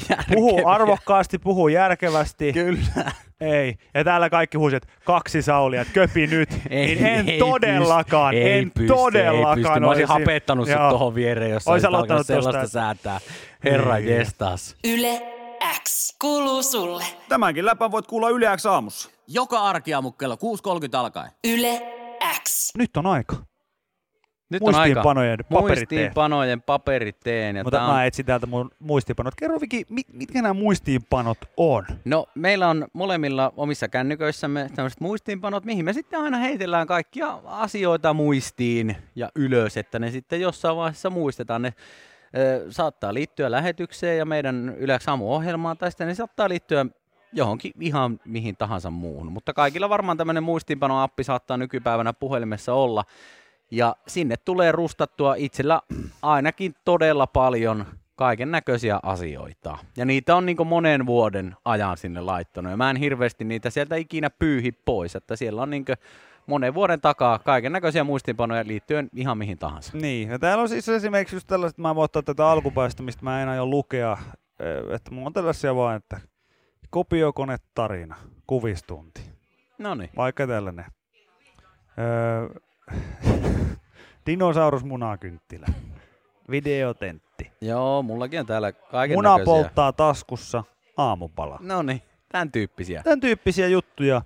järkeviä. puhuu arvokkaasti, puhuu järkevästi. Kyllä. Ei. Ja täällä kaikki huusi, että kaksi saulia, että köpi nyt. Ei, niin en ei todellakaan, pysty, en pysty, todellakaan. Ei pysty. Mä olisin olisi- hapettanut sut Joo. tohon viereen, jos olisit aloittanut alkanut sellaista tosta, säätää. Herra Niin. jestas. Yle X kuuluu sulle. Tämänkin läpän voit kuulla Yle X aamussa. Joka arkiaamu kello 6.30 alkaen. Yle X. Nyt on aika. Nyt on aika. Muistiinpanojen paperiteen. Muistiinpanojen paperiteen. Ja Mutta on- mä etsin täältä mun muistiinpanot. Kerro Viki, mit, mitkä nämä muistiinpanot on? No, meillä on molemmilla omissa kännyköissämme tämmöiset muistiinpanot, mihin me sitten aina heitellään kaikkia asioita muistiin ja ylös, että ne sitten jossain vaiheessa muistetaan. Ne ö, saattaa liittyä lähetykseen ja meidän Yleensä aamuohjelmaan, tai sitten ne saattaa liittyä johonkin ihan mihin tahansa muuhun. Mutta kaikilla varmaan tämmöinen muistiinpanoappi saattaa nykypäivänä puhelimessa olla. Ja sinne tulee rustattua itsellä ainakin todella paljon kaiken näköisiä asioita. Ja niitä on niin monen vuoden ajan sinne laittanut. Ja mä en hirveästi niitä sieltä ikinä pyyhi pois. Että siellä on niin monen vuoden takaa kaiken näköisiä muistiinpanoja liittyen ihan mihin tahansa. Niin, ja täällä on siis esimerkiksi just tällaiset, mä voin ottaa tätä alkupäästä, mistä mä en aio lukea, että mulla on tällaisia vaan, että kopiokone tarina, kuvistunti. No niin. Vaikka tällainen. Öö, (laughs) dinosaurus munakynttilä. Videotentti. Joo, mullakin on täällä kaiken Muna näköisiä. polttaa taskussa aamupala. No niin, tämän tyyppisiä. Tämän tyyppisiä juttuja.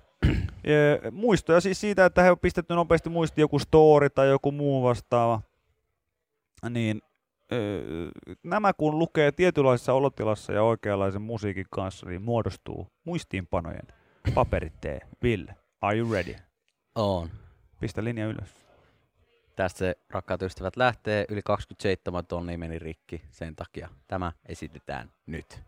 Ö, Muistoja siis siitä, että he on pistetty nopeasti muistiin joku story tai joku muu vastaava. Niin nämä kun lukee tietynlaisessa olotilassa ja oikeanlaisen musiikin kanssa, niin muodostuu muistiinpanojen paperitee. Ville, are you ready? On. Pistä linja ylös. Tästä se, rakkaat ystävät, lähtee. Yli 27 tonnia meni rikki. Sen takia tämä esitetään nyt.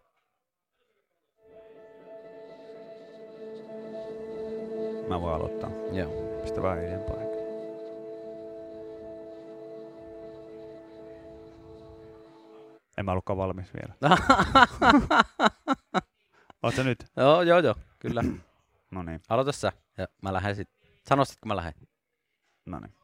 Mä voin aloittaa. Joo. Pistä vähän hiljempaa. En mä ollutkaan valmis vielä. (laughs) Sä nyt? Joo, joo, joo, kyllä. (clears throat) No niin. Aloita sä. Ja mä lähden sit. Sano sit, kun mä lähden. No niin.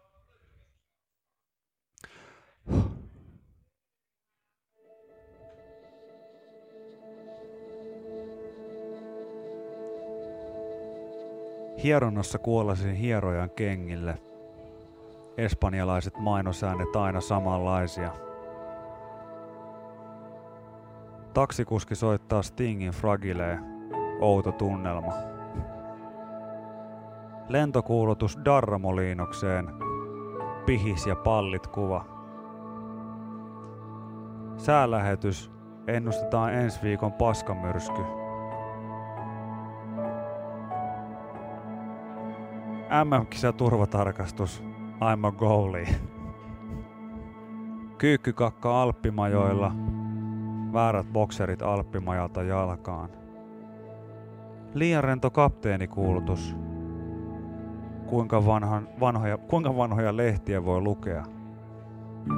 Hieronnassa kuollasin hierojan kengille. Espanjalaiset mainosäänet aina samanlaisia. Taksikuski soittaa Stingin Fragilee. Outo tunnelma. Lentokuulutus Darramoliinokseen. Pihis ja pallit kuva. Säälähetys. Ennustetaan ensi viikon paskamyrsky. MM-kisa turvatarkastus. I'm a goalie. Kyykkykakka Alppimajoilla. Väärät bokserit Alppimajalta jalkaan. Liian rento kapteenikuulutus. Kuinka, vanhan, vanhoja, kuinka vanhoja lehtiä voi lukea?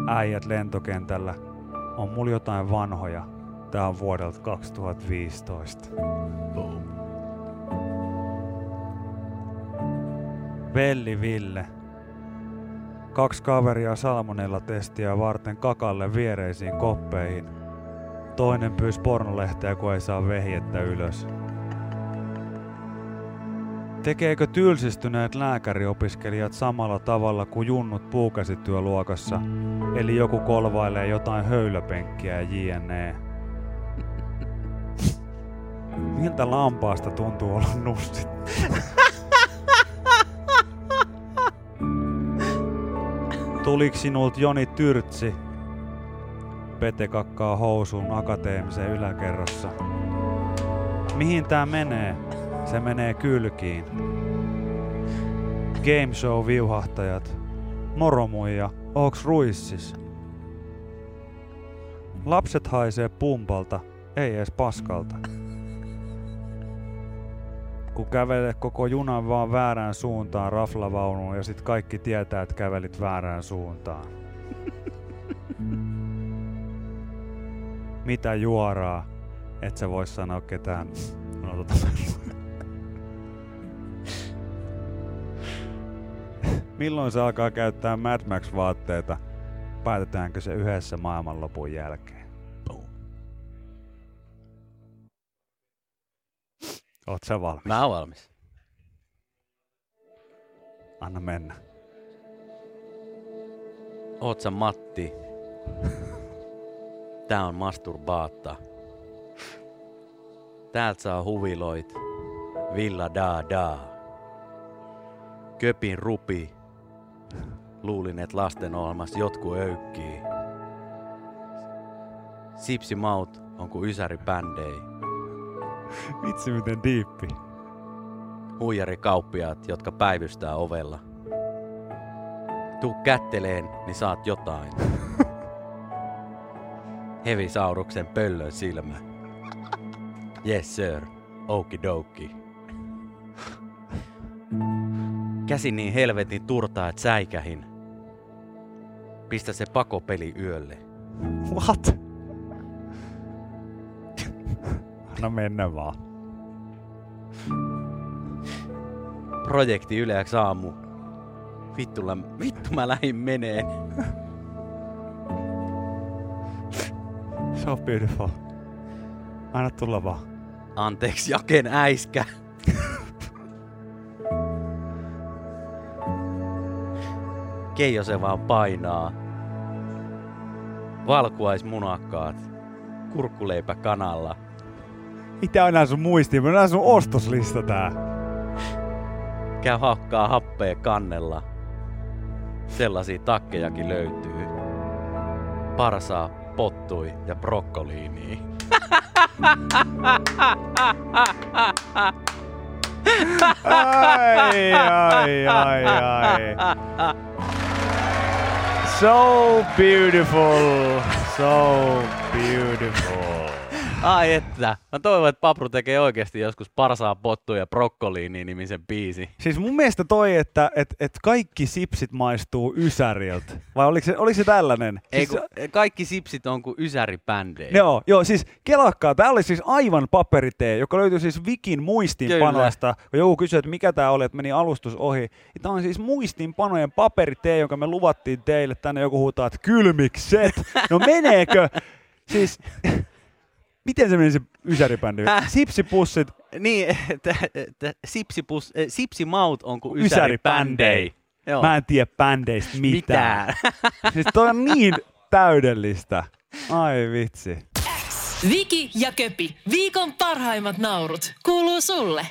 Äijät lentokentällä. On mulla jotain vanhoja. Tää on vuodelta 2015. Velli Ville. Kaksi kaveria salmonella testiä varten kakalle viereisiin koppeihin. Toinen pyysi pornolehteä, kun ei saa vehjettä ylös. Tekeekö tylsistyneet lääkäriopiskelijat samalla tavalla kuin junnut puukäsityöluokassa, eli joku kolvailee jotain höylöpenkkiä ja jne. Miltä lampaasta tuntuu olla nussit? Tuliko sinult Joni Tyrtsi? Pete kakkaa housuun akateemisen yläkerrassa. Mihin tää menee? Se menee kylkiin. Game show viuhahtajat. Moro muija, ooks ruissis? Lapset haisee pumpalta, ei ees paskalta. Kun kävelet koko junan vaan väärään suuntaan raflavaunuun ja sit kaikki tietää, että kävelit väärään suuntaan. mitä juoraa, et sä vois sanoa ketään. (laughs) No, tota. (laughs) Milloin se alkaa käyttää Mad Max-vaatteita? Päätetäänkö se yhdessä maailmanlopun jälkeen? Oot sä valmis? Mä oon valmis. Anna mennä. Oot sä Matti? (laughs) Tää on masturbaatta. Täältä saa huviloit. Villa da da. Köpin rupi. Luulin, että lasten ohjelmassa jotku öykkii. Sipsi maut on kuin ysäri bändei. Vitsi miten diippi. Huijari kauppiaat, jotka päivystää ovella. Tuu kätteleen, niin saat jotain. Hevisauruksen pöllön silmä. Yes sir, okidoki. Käsi niin helvetin turtaa, et säikähin. Pistä se pakopeli yölle. What? Anna mennä vaan. Projekti Yleäks aamu. Vittulla, vittu mä lähin meneen. So beautiful. Anna tulla vaan. Anteeksi, jaken äiskä. Keijo se vaan painaa. Valkuaismunakkaat. Kurkkuleipä kanalla. Mitä on enää sun muistiin? Mä sun ostoslista tää. Käy hakkaa happea kannella. Sellaisia takkejakin löytyy. Parsaa, pottui ja brokkoliini. Ai, ai, ai, ai. So beautiful. So beautiful. Ai että. Mä toivon, että Papru tekee oikeasti joskus parsaa pottua ja brokkoliini nimisen biisi. Siis mun mielestä toi, että et, et kaikki sipsit maistuu Ysäriltä. Vai oliko se, oliko se tällainen? Ei, Siis, kun, kaikki sipsit on kuin ysäribändejä. Joo, joo, siis kelakkaa. Tämä oli siis aivan paperitee, joka löytyy siis Vikin muistinpanoista. Kun joku kysyi, että mikä tämä oli, että meni alustus ohi. Tämä on siis muistinpanojen paperitee, jonka me luvattiin teille. Tänne joku huutaa, että kylmikset. No meneekö? Siis, miten se meni se ysäribändi? Häh? Sipsipussit. Niin, että, että sipsipus, äh, sipsimaut on kuin Ysäribändei. ysäribändei. Joo. Mä en tiedä bändeistä mitään. Mitään. (laughs) siis toi on niin täydellistä. Ai vitsi. Viki ja Köpi, viikon parhaimmat naurut, kuuluu sulle.